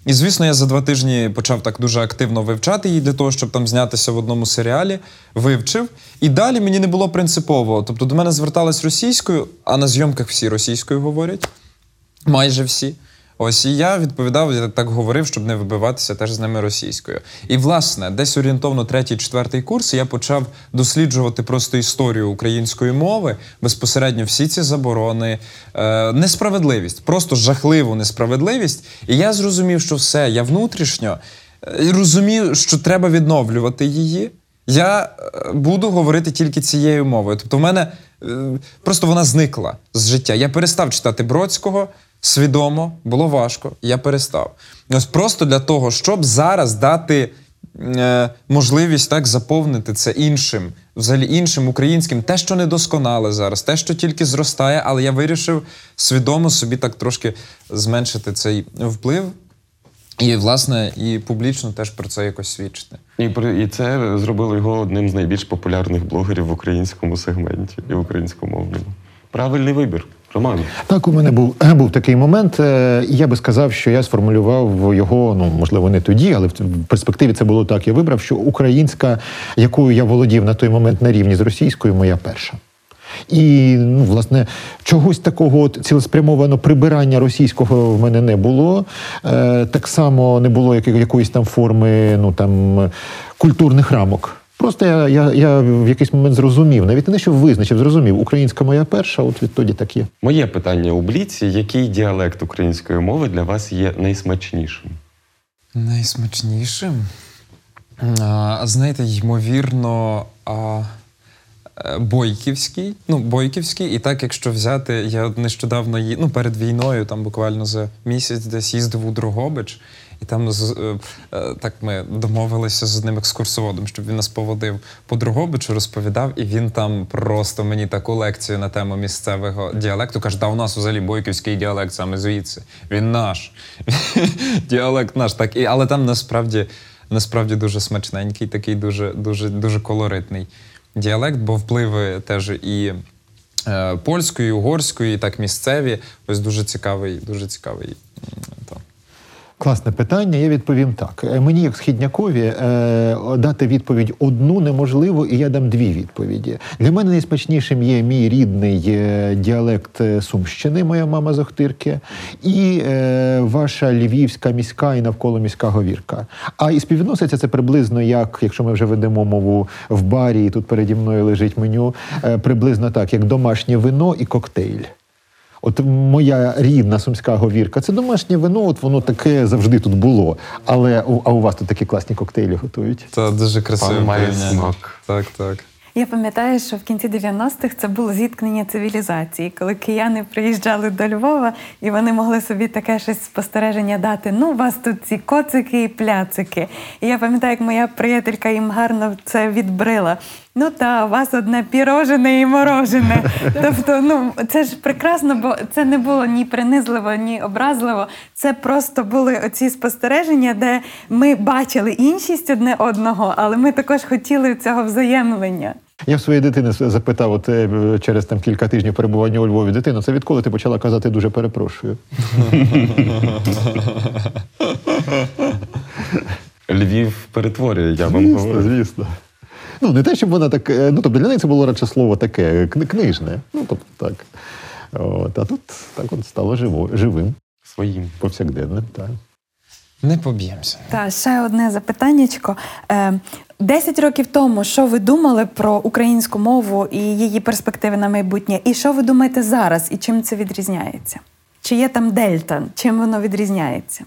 І звісно, я за два тижні почав так дуже активно вивчати її для того, щоб там знятися в одному серіалі. Вивчив. І далі мені не було принципово. Тобто до мене звертались російською, а на зйомках всі російською говорять. Майже всі. Ось і я відповідав, я так говорив, щоб не вибиватися теж з ними російською. І власне, десь орієнтовно третій, четвертий курс я почав досліджувати просто історію української мови, безпосередньо всі ці заборони, е, несправедливість, просто жахливу несправедливість. І я зрозумів, що все, я внутрішньо е, розумію, що треба відновлювати її. Я е, буду говорити тільки цією мовою. Тобто, в мене е, просто вона зникла з життя. Я перестав читати Бродського свідомо, було важко. Я перестав. І Ось просто для того, щоб зараз дати е, можливість так заповнити це іншим, взагалі іншим українським, те, що недосконале зараз, те, що тільки зростає, але я вирішив свідомо собі так трошки зменшити цей вплив. І, власне, і публічно теж про це якось свідчити. І, і це зробило його одним з найбільш популярних блогерів в українському сегменті і в українськомовному. Правильний вибір. Роман. Так, у мене був, був такий момент, е, я би сказав, що я сформулював його, ну можливо, не тоді, але в перспективі це було так. Я вибрав, що українська, якою я володів на той момент на рівні з російською, моя перша. І ну, власне чогось такого от цілеспрямовано прибирання російського в мене не було. Е, так само не було якоїсь там форми, ну там культурних рамок. Просто я, я, я в якийсь момент зрозумів, навіть не що визначив, зрозумів, українська моя перша, от відтоді так є. Моє питання у Бліці: який діалект української мови для вас є найсмачнішим? Найсмачнішим? А, знаєте, ймовірно, а, е, Бойківський. Ну, Бойківський. І так, якщо взяти, я нещодавно ї... ну, перед війною, там буквально за місяць десь їздив у Дрогобич. І там з- е, е, так ми домовилися з одним екскурсоводом, щоб він нас поводив по Дрогобичу, розповідав, і він там просто мені таку лекцію на тему місцевого діалекту каже: да, у нас взагалі бойківський діалект саме звідси. Він наш. Діалект наш. Так, і, але там насправді, насправді дуже смачненький, такий дуже, дуже, дуже колоритний діалект, бо впливи теж і е, польської, і угорської, і так місцеві. Ось дуже цікавий, дуже цікавий. Класне питання. Я відповім так. Е, Мені, як східнякові, е, дати відповідь одну неможливо, і я дам дві відповіді. Для мене найсмачнішим є мій рідний е, діалект Сумщини, моя мама з Охтирки, і ваша львівська міська і навколо міська говірка. А і співвідноситься це приблизно як, якщо ми вже ведемо мову в барі, і тут переді мною лежить меню, приблизно так, як домашнє вино і коктейль. От моя рідна сумська говірка, це домашнє вино, от воно таке завжди тут було. Але а у вас тут такі класні коктейлі готують. Та дуже красиво. Має смак. Так, так. Я пам'ятаю, що в кінці 90-х це було зіткнення цивілізації, коли кияни приїжджали до Львова, і вони могли собі таке щось спостереження дати. Ну, у вас тут ці коцики і пляцики. І я пам'ятаю, як моя приятелька їм гарно це відбрила. Ну та у вас одне пірожене і морожене. Тобто, ну це ж прекрасно, бо це не було ні принизливо, ні образливо. Це просто були оці спостереження, де ми бачили іншість одне одного, але ми також хотіли цього взаємлення. Я в своєї дитини запитав от, е, через там кілька тижнів перебування у Львові дитину, це відколи ти почала казати дуже перепрошую. Львів перетворює, я вам Звісно, говорю. звісно. Ну, не те, щоб вона так. е, Ну, тобто для неї це було радше слово таке, книжне. Ну, тобто так. От, а тут так от стало живо, живим, Своїм. повсякденним. Так. Не поб'ємося. Та ще одне запитаннячко. Е, Десять років тому, що ви думали про українську мову і її перспективи на майбутнє, і що ви думаєте зараз, і чим це відрізняється? Чи є там дельта? Чим воно відрізняється?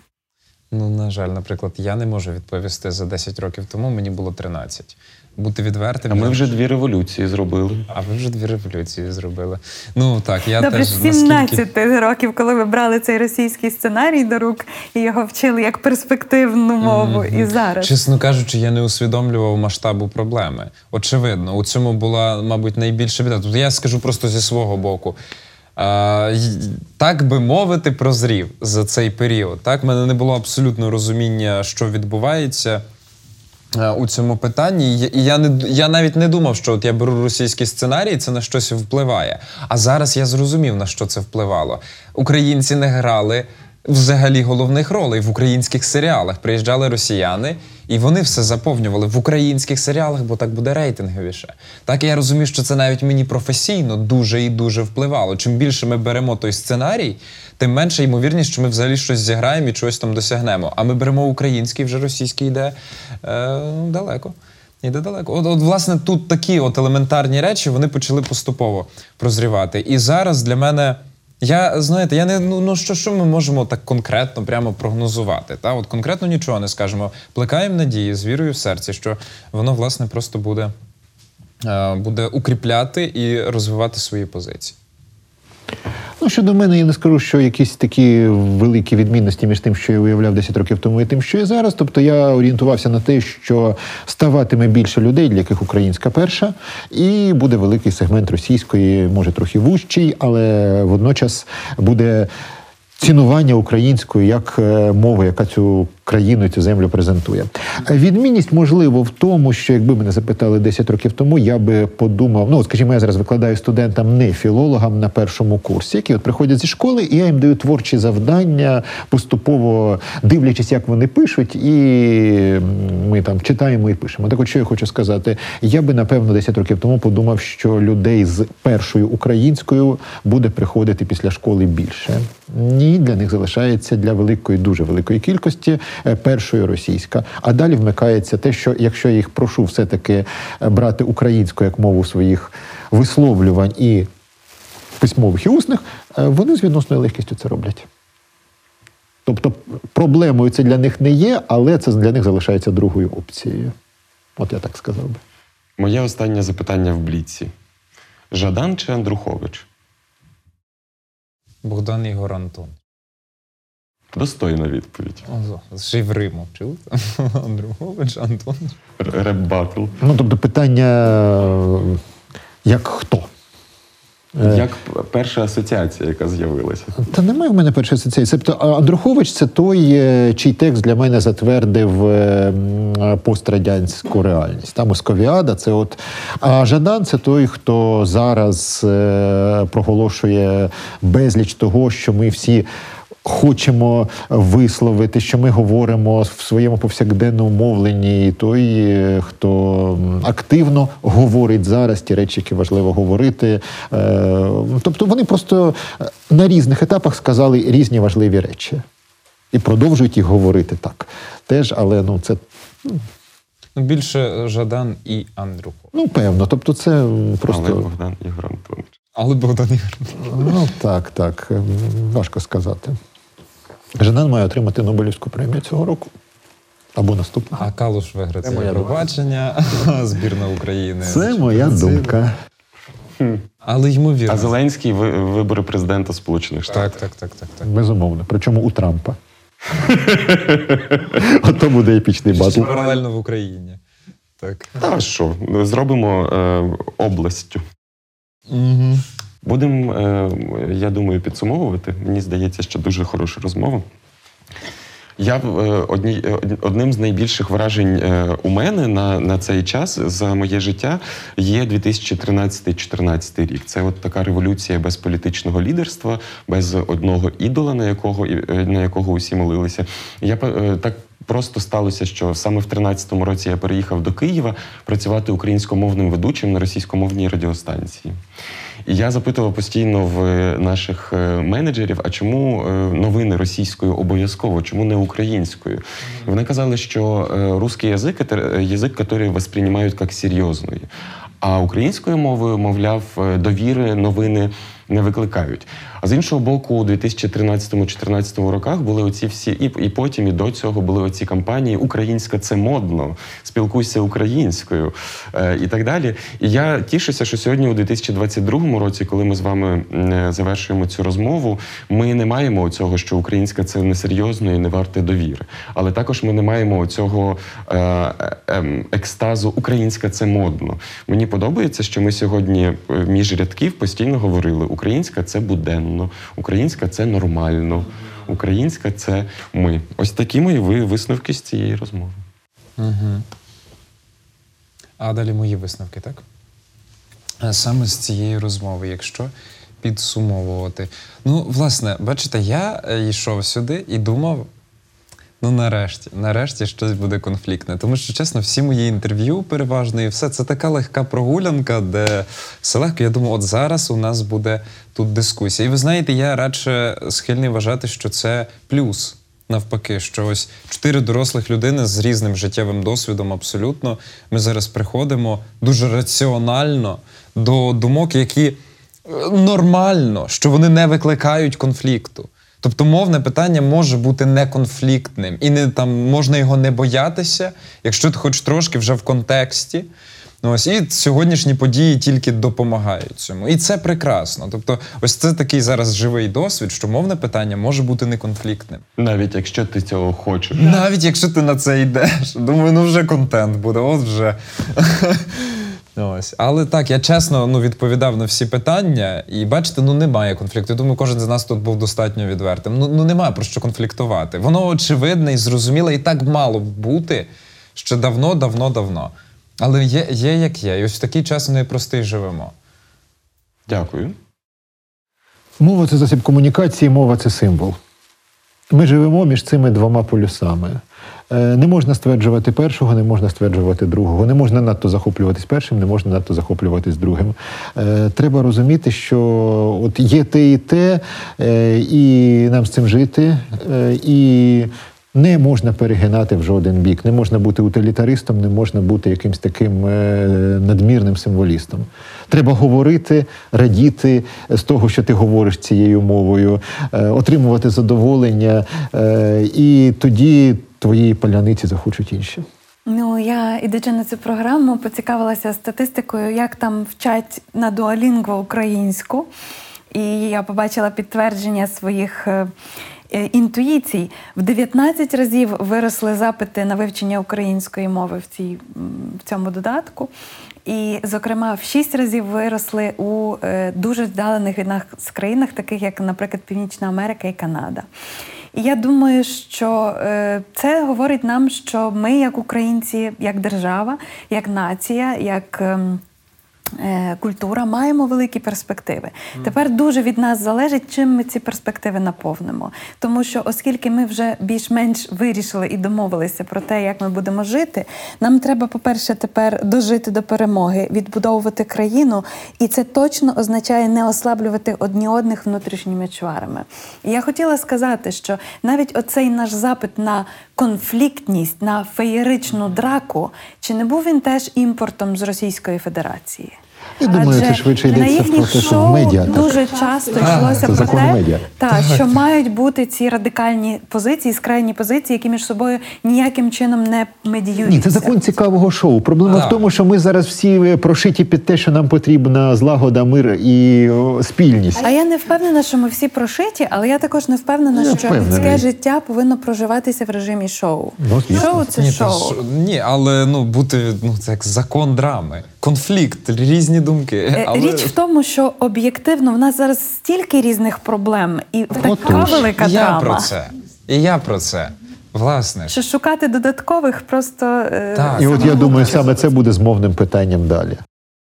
Ну, на жаль, наприклад, я не можу відповісти за 10 років тому, мені було 13. Бути відвертим. А ми вже дві революції зробили. А ви вже дві революції зробили. Ну так, я Добре, теж з наскільки... років, коли ви брали цей російський сценарій до рук і його вчили як перспективну мову, і зараз. Чесно кажучи, я не усвідомлював масштабу проблеми. Очевидно, у цьому була, мабуть, найбільша біда. Тобто я скажу просто зі свого боку. А, так би мовити, прозрів за цей період. Так, в мене не було абсолютно розуміння, що відбувається. Е, У цьому питанні, І я- не я навіть не думав, що от я беру російський сценарій, це на щось впливає. А зараз я зрозумів, на що це впливало. Українці не грали взагалі головних ролей в українських серіалах. Приїжджали росіяни, і вони все заповнювали в українських серіалах, бо так буде рейтинговіше. Так я розумію, що це навіть мені професійно дуже і дуже впливало. Чим більше ми беремо той сценарій, тим менша ймовірність, що ми взагалі щось зіграємо і чогось там досягнемо. А ми беремо український, вже російський йде е, далеко. Іде далеко. От, от, власне, тут такі от елементарні речі вони почали поступово прозрівати. І зараз для мене. Я знаєте, я не ну, ну що, що ми можемо так конкретно прямо прогнозувати? Та от конкретно нічого не скажемо. Плекаємо надії з вірою в серці, що воно власне просто буде, е, буде укріпляти і розвивати свої позиції. Ну, щодо мене, я не скажу, що якісь такі великі відмінності між тим, що я уявляв 10 років тому, і тим, що є зараз. Тобто я орієнтувався на те, що ставатиме більше людей, для яких українська перша, і буде великий сегмент російської, може трохи вужчий, але водночас буде. Цінування української як е, мови, яка цю країну цю землю презентує. Е, Відмінність можливо в тому, що якби мене запитали 10 років тому, я би подумав. Ну, скажімо, я зараз викладаю студентам, не філологам на першому курсі, які от приходять зі школи, і я їм даю творчі завдання, поступово дивлячись, як вони пишуть, і ми там читаємо і пишемо. Так, от що я хочу сказати, я би напевно 10 років тому подумав, що людей з першою українською буде приходити після школи більше. Ні, для них залишається для великої, дуже великої кількості е, першою російська. А далі вмикається те, що якщо я їх прошу все-таки е, брати українську як мову своїх висловлювань і письмових і усних, е, вони з відносною легкістю це роблять. Тобто проблемою це для них не є, але це для них залишається другою опцією. От я так сказав би. Моє останнє запитання в бліці: Жадан чи Андрухович? Богдан-Ігор Антонич. Достойна відповідь. Ще й в риму влучили. Андрухович, Антонич. Р- Реп-батл. Ну, тобто питання, як хто? Е, Як перша асоціація, яка з'явилася? Та немає в мене першої асоціації. Тобто Андрухович це той, е, чий текст для мене затвердив е, пострадянську реальність. Там Московіада, це от. А Жадан це той, хто зараз проголошує безліч того, що ми всі. Хочемо висловити, що ми говоримо в своєму повсякденному мовленні, і той, е, хто активно говорить зараз ті речі, які важливо говорити. Е, Тобто вони просто е, на різних етапах сказали різні важливі речі. І продовжують їх говорити так. Теж, але ну це Ну, більше Жадан і Андрюхо. ну певно. Тобто, це просто Але Богдан Ігор Антонович. Але Богдан Ігор. ну так, так. Важко сказати. Жадан має отримати Нобелівську премію цього року. Або наступного. А Калуш виграє Це Євробачення, збірна України. Це моя думка. Але ймовірно. А Зеленський вибори президента Сполучених Штатів. Так, так, так, так, так. Безумовно. Причому у Трампа. Ото буде епічний батл. паралельно в Україні. Так. Та що, зробимо е, областю. Угу. Будемо, е, я думаю, підсумовувати. Мені здається, що дуже хороша розмова. Я е, одні, е, одним з найбільших вражень у мене на, на цей час за моє життя є 2013-2014 рік. Це от така революція без політичного лідерства, без одного ідола, на якого, на якого усі молилися. Я так. Просто сталося, що саме в 13-му році я переїхав до Києва працювати українськомовним ведучим на російськомовній радіостанції. І я запитував постійно в наших е, менеджерів, а чому е, новини російською обов'язково, чому не українською? Вони казали, що русський язик це язик, який восприймають як серйозний. А українською мовою, мовляв, е, довіри новини не викликають. А з іншого боку, у 2013-2014 роках були оці всі, і, і потім, і до цього були оці кампанії Українська це модно, спілкуйся українською е, і так далі. І я тішуся, що сьогодні, у 2022 році, коли ми з вами е, завершуємо цю розмову, ми не маємо цього, що українська це несерйозно і не варте довіри. Але також ми не маємо цього е, е, ем, екстазу Українська це модно. Мені подобається, що ми сьогодні е, між рядків постійно говорили: Українська це буденно, українська це нормально, українська це ми. Ось такі мої висновки з цієї розмови. Угу. А далі мої висновки, так? Саме з цієї розмови, якщо підсумовувати. Ну, власне, бачите, я е, йшов сюди і думав. Ну, нарешті, нарешті щось буде конфліктне. Тому що, чесно, всі мої інтерв'ю переважно і все це така легка прогулянка, де все легко. Я думаю, от зараз у нас буде тут дискусія. І ви знаєте, я радше схильний вважати, що це плюс. Навпаки, що ось чотири дорослих людини з різним життєвим досвідом абсолютно. Ми зараз приходимо дуже раціонально до думок, які е, нормально, що вони не викликають конфлікту. Тобто мовне питання може бути неконфліктним, і не там можна його не боятися, якщо ти хоч трошки вже в контексті. Ну, ось і сьогоднішні події тільки допомагають цьому. І це прекрасно. Тобто, ось це такий зараз живий досвід, що мовне питання може бути неконфліктним. Навіть якщо ти цього хочеш. Навіть якщо ти на це йдеш. Думаю, ну вже контент буде, от вже. Ось. Але так, я чесно ну, відповідав на всі питання, і бачите, ну немає конфлікту. Я думаю, кожен з нас тут був достатньо відвертим. Ну, ну немає про що конфліктувати. Воно очевидне і зрозуміле, і так мало б бути ще давно, давно, давно. Але є, є як є. І ось в такий час непростий живемо. Дякую. Мова це засіб комунікації, мова це символ. Ми живемо між цими двома полюсами. Е, Не можна стверджувати першого, не можна стверджувати другого. Не можна надто захоплюватись першим, не можна надто захоплюватись другим. Е, Треба розуміти, що от є те і те, е, і нам з цим жити. І не можна перегинати в жоден бік. Не можна бути утилітаристом, не можна бути якимсь таким надмірним символістом. Треба говорити, радіти з того, що ти говориш цією мовою, отримувати задоволення, і тоді твоїй паляниці захочуть інші. Ну, я, ідучи на цю програму, поцікавилася статистикою, як там вчать на дуалінгво українську. І я побачила підтвердження своїх е, е, інтуїцій. В 19 разів виросли запити на вивчення української мови в, цій, в цьому додатку. І, зокрема, в 6 разів виросли у е, дуже віддалених від нас країнах, таких як, наприклад, Північна Америка і Канада. І я думаю, що е, це говорить нам, що ми, як українці, як держава, як нація, як ем, Культура маємо великі перспективи. Тепер дуже від нас залежить, чим ми ці перспективи наповнимо. Тому що, оскільки ми вже більш-менш вирішили і домовилися про те, як ми будемо жити, нам треба, по-перше, тепер дожити до перемоги, відбудовувати країну, і це точно означає не ослаблювати одні одних внутрішніми чварами. І я хотіла сказати, що навіть оцей наш запит на конфліктність, на феєричну драку, чи не був він теж імпортом з Російської Федерації? Я думаю, Адже це швидше на йдеться їхніх про те, що в медіа так. дуже часто А, йшлося це про те, медіа. та, що мають бути ці радикальні позиції, скрайні позиції, які між собою ніяким чином не медіюються. Ні, це закон цікавого шоу. Проблема Так. в тому, що ми зараз всі прошиті під те, що нам потрібна злагода, мир і о, спільність. А я не впевнена, що ми всі прошиті, але я також не впевнена, Я що впевнений. людське життя повинно проживатися в режимі шоу. Ну, звісно. шоу це ні, та шоу. ні, але ну бути ну це як закон драми, конфлікт, різні думки. Е, Але... Річ в тому, що об'єктивно в нас зараз стільки різних проблем, і така Отож. велика я драма. про це. І я про це. Власне. Що шукати додаткових просто е, Так. І от я думаю, саме це буде змовним питанням далі.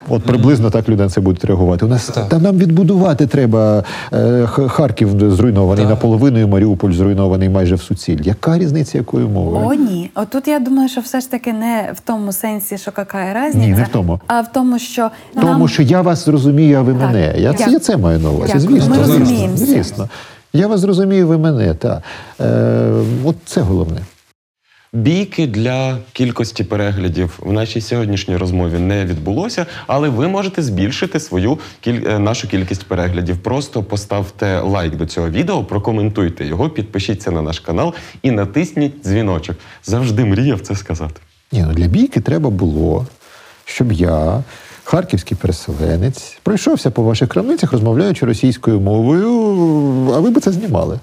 От приблизно так люди на це будуть реагувати. У нас Так. та нам відбудувати треба е, Харків зруйнований Так. наполовину, і Маріуполь зруйнований майже в суціль. Яка різниця якою мовою? О, ні. Отут я думаю, що все ж таки не в тому сенсі, що яка різниця, Ні, не в тому. а в тому, що Тому нам що я вас зрозумію, а ви Так. мене. Я, це, я це маю на увазі. Звісно, Ми звісно, розуміємося. звісно. Я вас зрозумію, ви мене. Та. Е, от це головне. Бійки для кількості переглядів в нашій сьогоднішній розмові не відбулося, але ви можете збільшити свою кіль... е, нашу кількість переглядів. Просто поставте лайк до цього відео, прокоментуйте його, підпишіться на наш канал і натисніть дзвіночок. Завжди мріяв це сказати. Ні, ну для бійки треба було, щоб я, харківський переселенець, пройшовся по ваших крамницях, розмовляючи російською мовою, а ви б це знімали.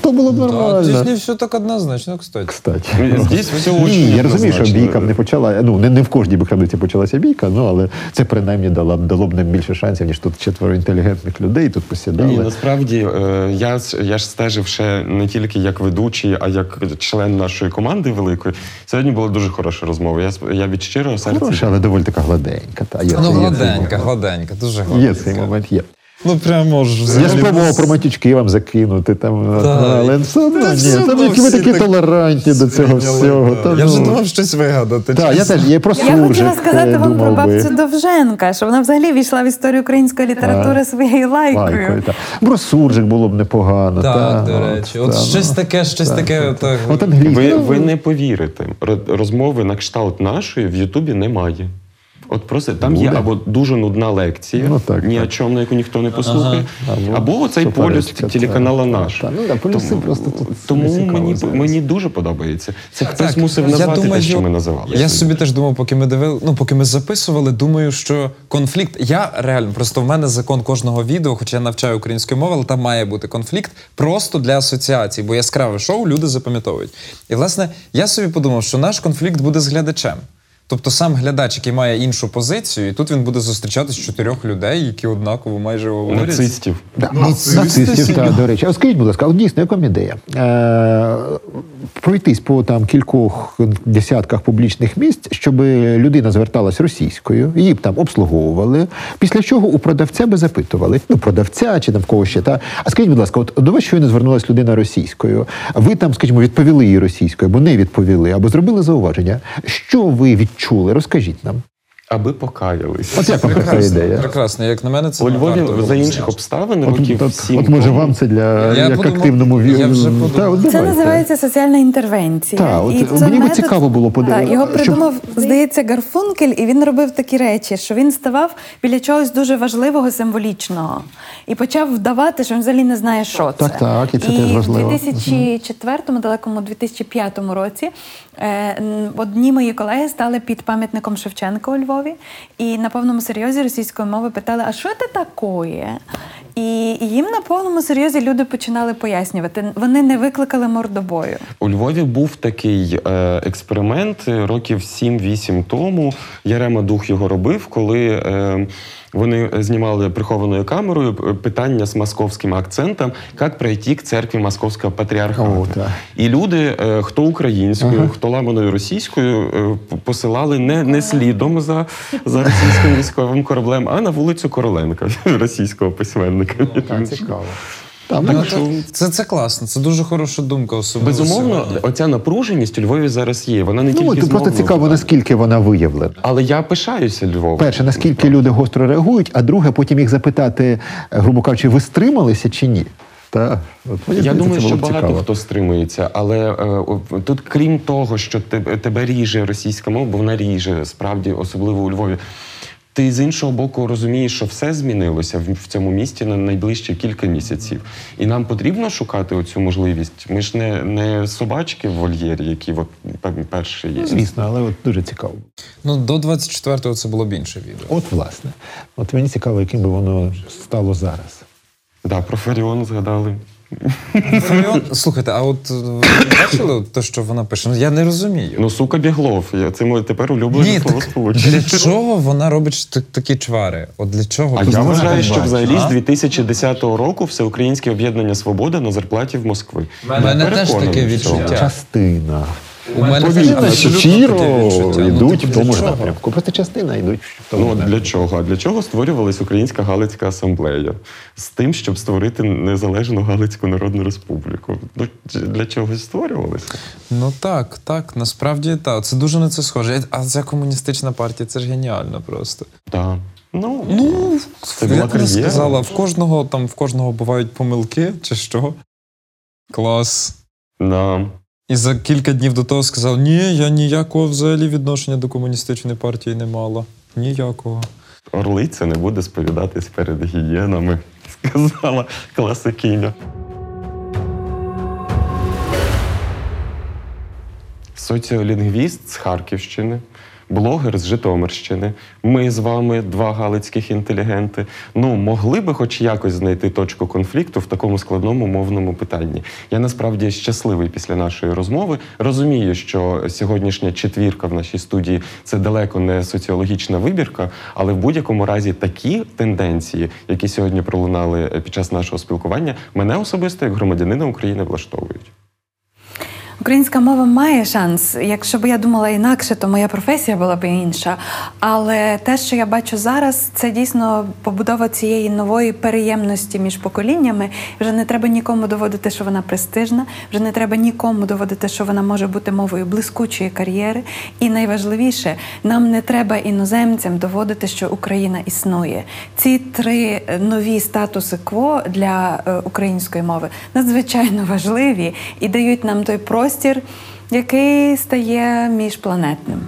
То було б нормально. здесь не все так однозначно, кстати. Кстати. Здесь все Ні, я розумію, що однозначно. бійка б не почала. Ну, не, не в кожній би крамниці почалася бійка, ну але це принаймні дало, б- дало б нам більше шансів, ніж тут четверо інтелігентних людей тут посідали. Ні, насправді е, я, с- я ж стежив ще не тільки як ведучий, а як член нашої команди великої. Сьогодні була дуже хороша розмова. Я, сп- я від щирого серця. Хороша, але доволі така гладенька. Та, є, Ну, є цей гладенька, момент. гладенька, дуже Є гладенька. цей момент, є. Ну прямо ж Я спробував про матючки вам закинути, там, Так. але все одно ні. Там які ви такі так толерантні до цього всього. Та, Я вже ну. думав щось вигадати. Так, я теж є про Я хотіла суржик, сказати е, вам про би. бабцю Довженка, що вона взагалі війшла в історію української літератури А. своєю лайкою. Про суржик було б непогано. Так, та, до речі. От та, щось ну. таке, щось таке. Так. От. Ви, ну, ви не повірите, ро- розмови на кшталт нашої в Ютубі немає. От просто там є або дуже нудна лекція, Ну, так, ні так. о чому, на яку ніхто не послухає, Або або оцей полюс телеканала наш. та, ну, да, полюси просто тут тому мені, зараз. мені дуже подобається. Це хтось Так, мусив я назвати думаю, те, що ми називали. Я собі теж думав, поки ми дивили, ну поки ми записували, думаю, що конфлікт. Я реально просто в мене закон кожного відео, хоча я навчаю української мови, але там має бути конфлікт просто для асоціацій, бо яскраве шоу люди запам'ятовують. І власне я собі подумав, що наш конфлікт буде з глядачем. Тобто сам глядач, який має іншу позицію, і тут він буде зустрічатись з чотирьох людей, які однаково майже говорять. Нацистів. Да, Нацисти нацистів, собі. так, до речі. А скажіть, будь ласка, от дійсно, як вам ідея? Е, пройтись по там кількох десятках публічних місць, щоб людина зверталась російською, її б там обслуговували. Після чого у продавця би запитували, ну, продавця чи там в кого ще. Та? А скажіть, будь ласка, от до вас щойно звернулася людина російською. Ви там, скажімо, відповіли їй російською, або не відповіли, або зробили зауваження. Що ви відчули? Розкажіть нам. Аби покаялись. От як вам така ідея? прекрасно. Як на мене, це У Львові за інших обставин От, років от, сім от може вам це для Я як подумав- активному ві- я вже Та, от Це називається соціальна інтервенція. Так, от І це мені би цікаво було подивитися, Так, його щоб- придумав, здається, Гарфункель, і він робив такі речі, що він ставав біля чогось дуже важливого, символічного і почав вдавати, що він взагалі не знає, що це. Так, так, і це теж важливо. в 2004-му, далекому 2005 році одні мої колеги стали під пам'ятником Шевченка у Львові, і на повному серйозі російської мови питали: а що це таке? І їм на повному серйозі люди починали пояснювати. Вони не викликали мордобою. У Львові був такий е, експеримент е, років 7-8 тому. Ярема Дух його робив, коли е, Вони е, знімали прихованою камерою е, питання з московським акцентом, як пройти к церкві Московського патріархату. О. І люди, е, хто українською, хто ламаною російською, посилали не, не слідом за, за російським військовим кораблем, а на вулицю Короленка, російського письменника. Так, цікаво. Там Ну, так, то- це, це класно, це дуже хороша думка, особливо. Безумовно, сьогодні. оця напруженість у Львові зараз є. Вона не ну, тільки це з просто цікаво, питання. наскільки вона виявлена. Але я пишаюся Львовом. Перше, наскільки люди гостро реагують, а друге, потім їх запитати, е, грубо кажучи, ви стрималися чи ні? Та, от, Я здається, думаю, що багато цікаво. хто стримується, але е, тут, крім того, що тебе, тебе ріже російська мова, бо вона ріже справді, особливо у Львові. Ти з іншого боку розумієш, що все змінилося в, в цьому місті на найближчі кілька місяців. І нам потрібно шукати оцю можливість. Ми ж не, не собачки в вольєрі, які от, перші є. Звісно, але от дуже цікаво. Ну, до 24-го це було б інше відео. От, власне. От мені цікаво, яким би воно стало зараз. Да, про Фаріон згадали. Слухайте, а от е, ви бачили те, що вона пише? Ну я не розумію. Ну, сука, біглов. Я- Це моє тепер улюблене Ні, слово сполучення. для чого вона робить та- такі чвари? От для чого? А я вважаю, що взагалі з 2010 року Всеукраїнське об'єднання Свобода на зарплаті в Москви. У мене теж таке відчуття. Частина. У мене щиро таке. Ну, йдуть типу, в тому ж напрямку. Просто частина йдуть в тому Ну от для чого? А для чого створювалась Українська Галицька асамблея? З тим, щоб створити незалежну Галицьку Народну Республіку. Ну, Для чогось створювалося? Ну так, так, насправді так. Це дуже на це схоже. А ця комуністична партія це ж геніально просто. Так. Ну, Ну, це була як кар'єра. сказала, в кожного там в кожного бувають помилки, чи що? Клас. На. І за кілька днів до того сказав: ні, я ніякого взагалі відношення до комуністичної партії не мала. Ніякого. Орлиця не буде сповідатись перед гієнами, сказала класикиня. Соціолінгвіст з Харківщини, блогер з Житомирщини. Ми з вами два галицьких інтелігенти. Ну, могли би хоч якось знайти точку конфлікту в такому складному мовному питанні. Я насправді щасливий після нашої розмови. Розумію, що сьогоднішня четвірка в нашій студії це далеко не соціологічна вибірка, але в будь-якому разі такі тенденції, які сьогодні пролунали під час нашого спілкування, мене особисто як громадянина України влаштовують. Українська мова має шанс. Якщо б я думала інакше, то моя професія була б інша. Але те, що я бачу зараз, це дійсно побудова цієї нової переємності між поколіннями. Вже не треба нікому доводити, що вона престижна, вже не треба нікому доводити, що вона може бути мовою блискучої кар'єри. І найважливіше, нам не треба іноземцям доводити, що Україна існує. Ці три нові статуси кво для е, української мови надзвичайно важливі і дають нам той простір, який стає міжпланетним.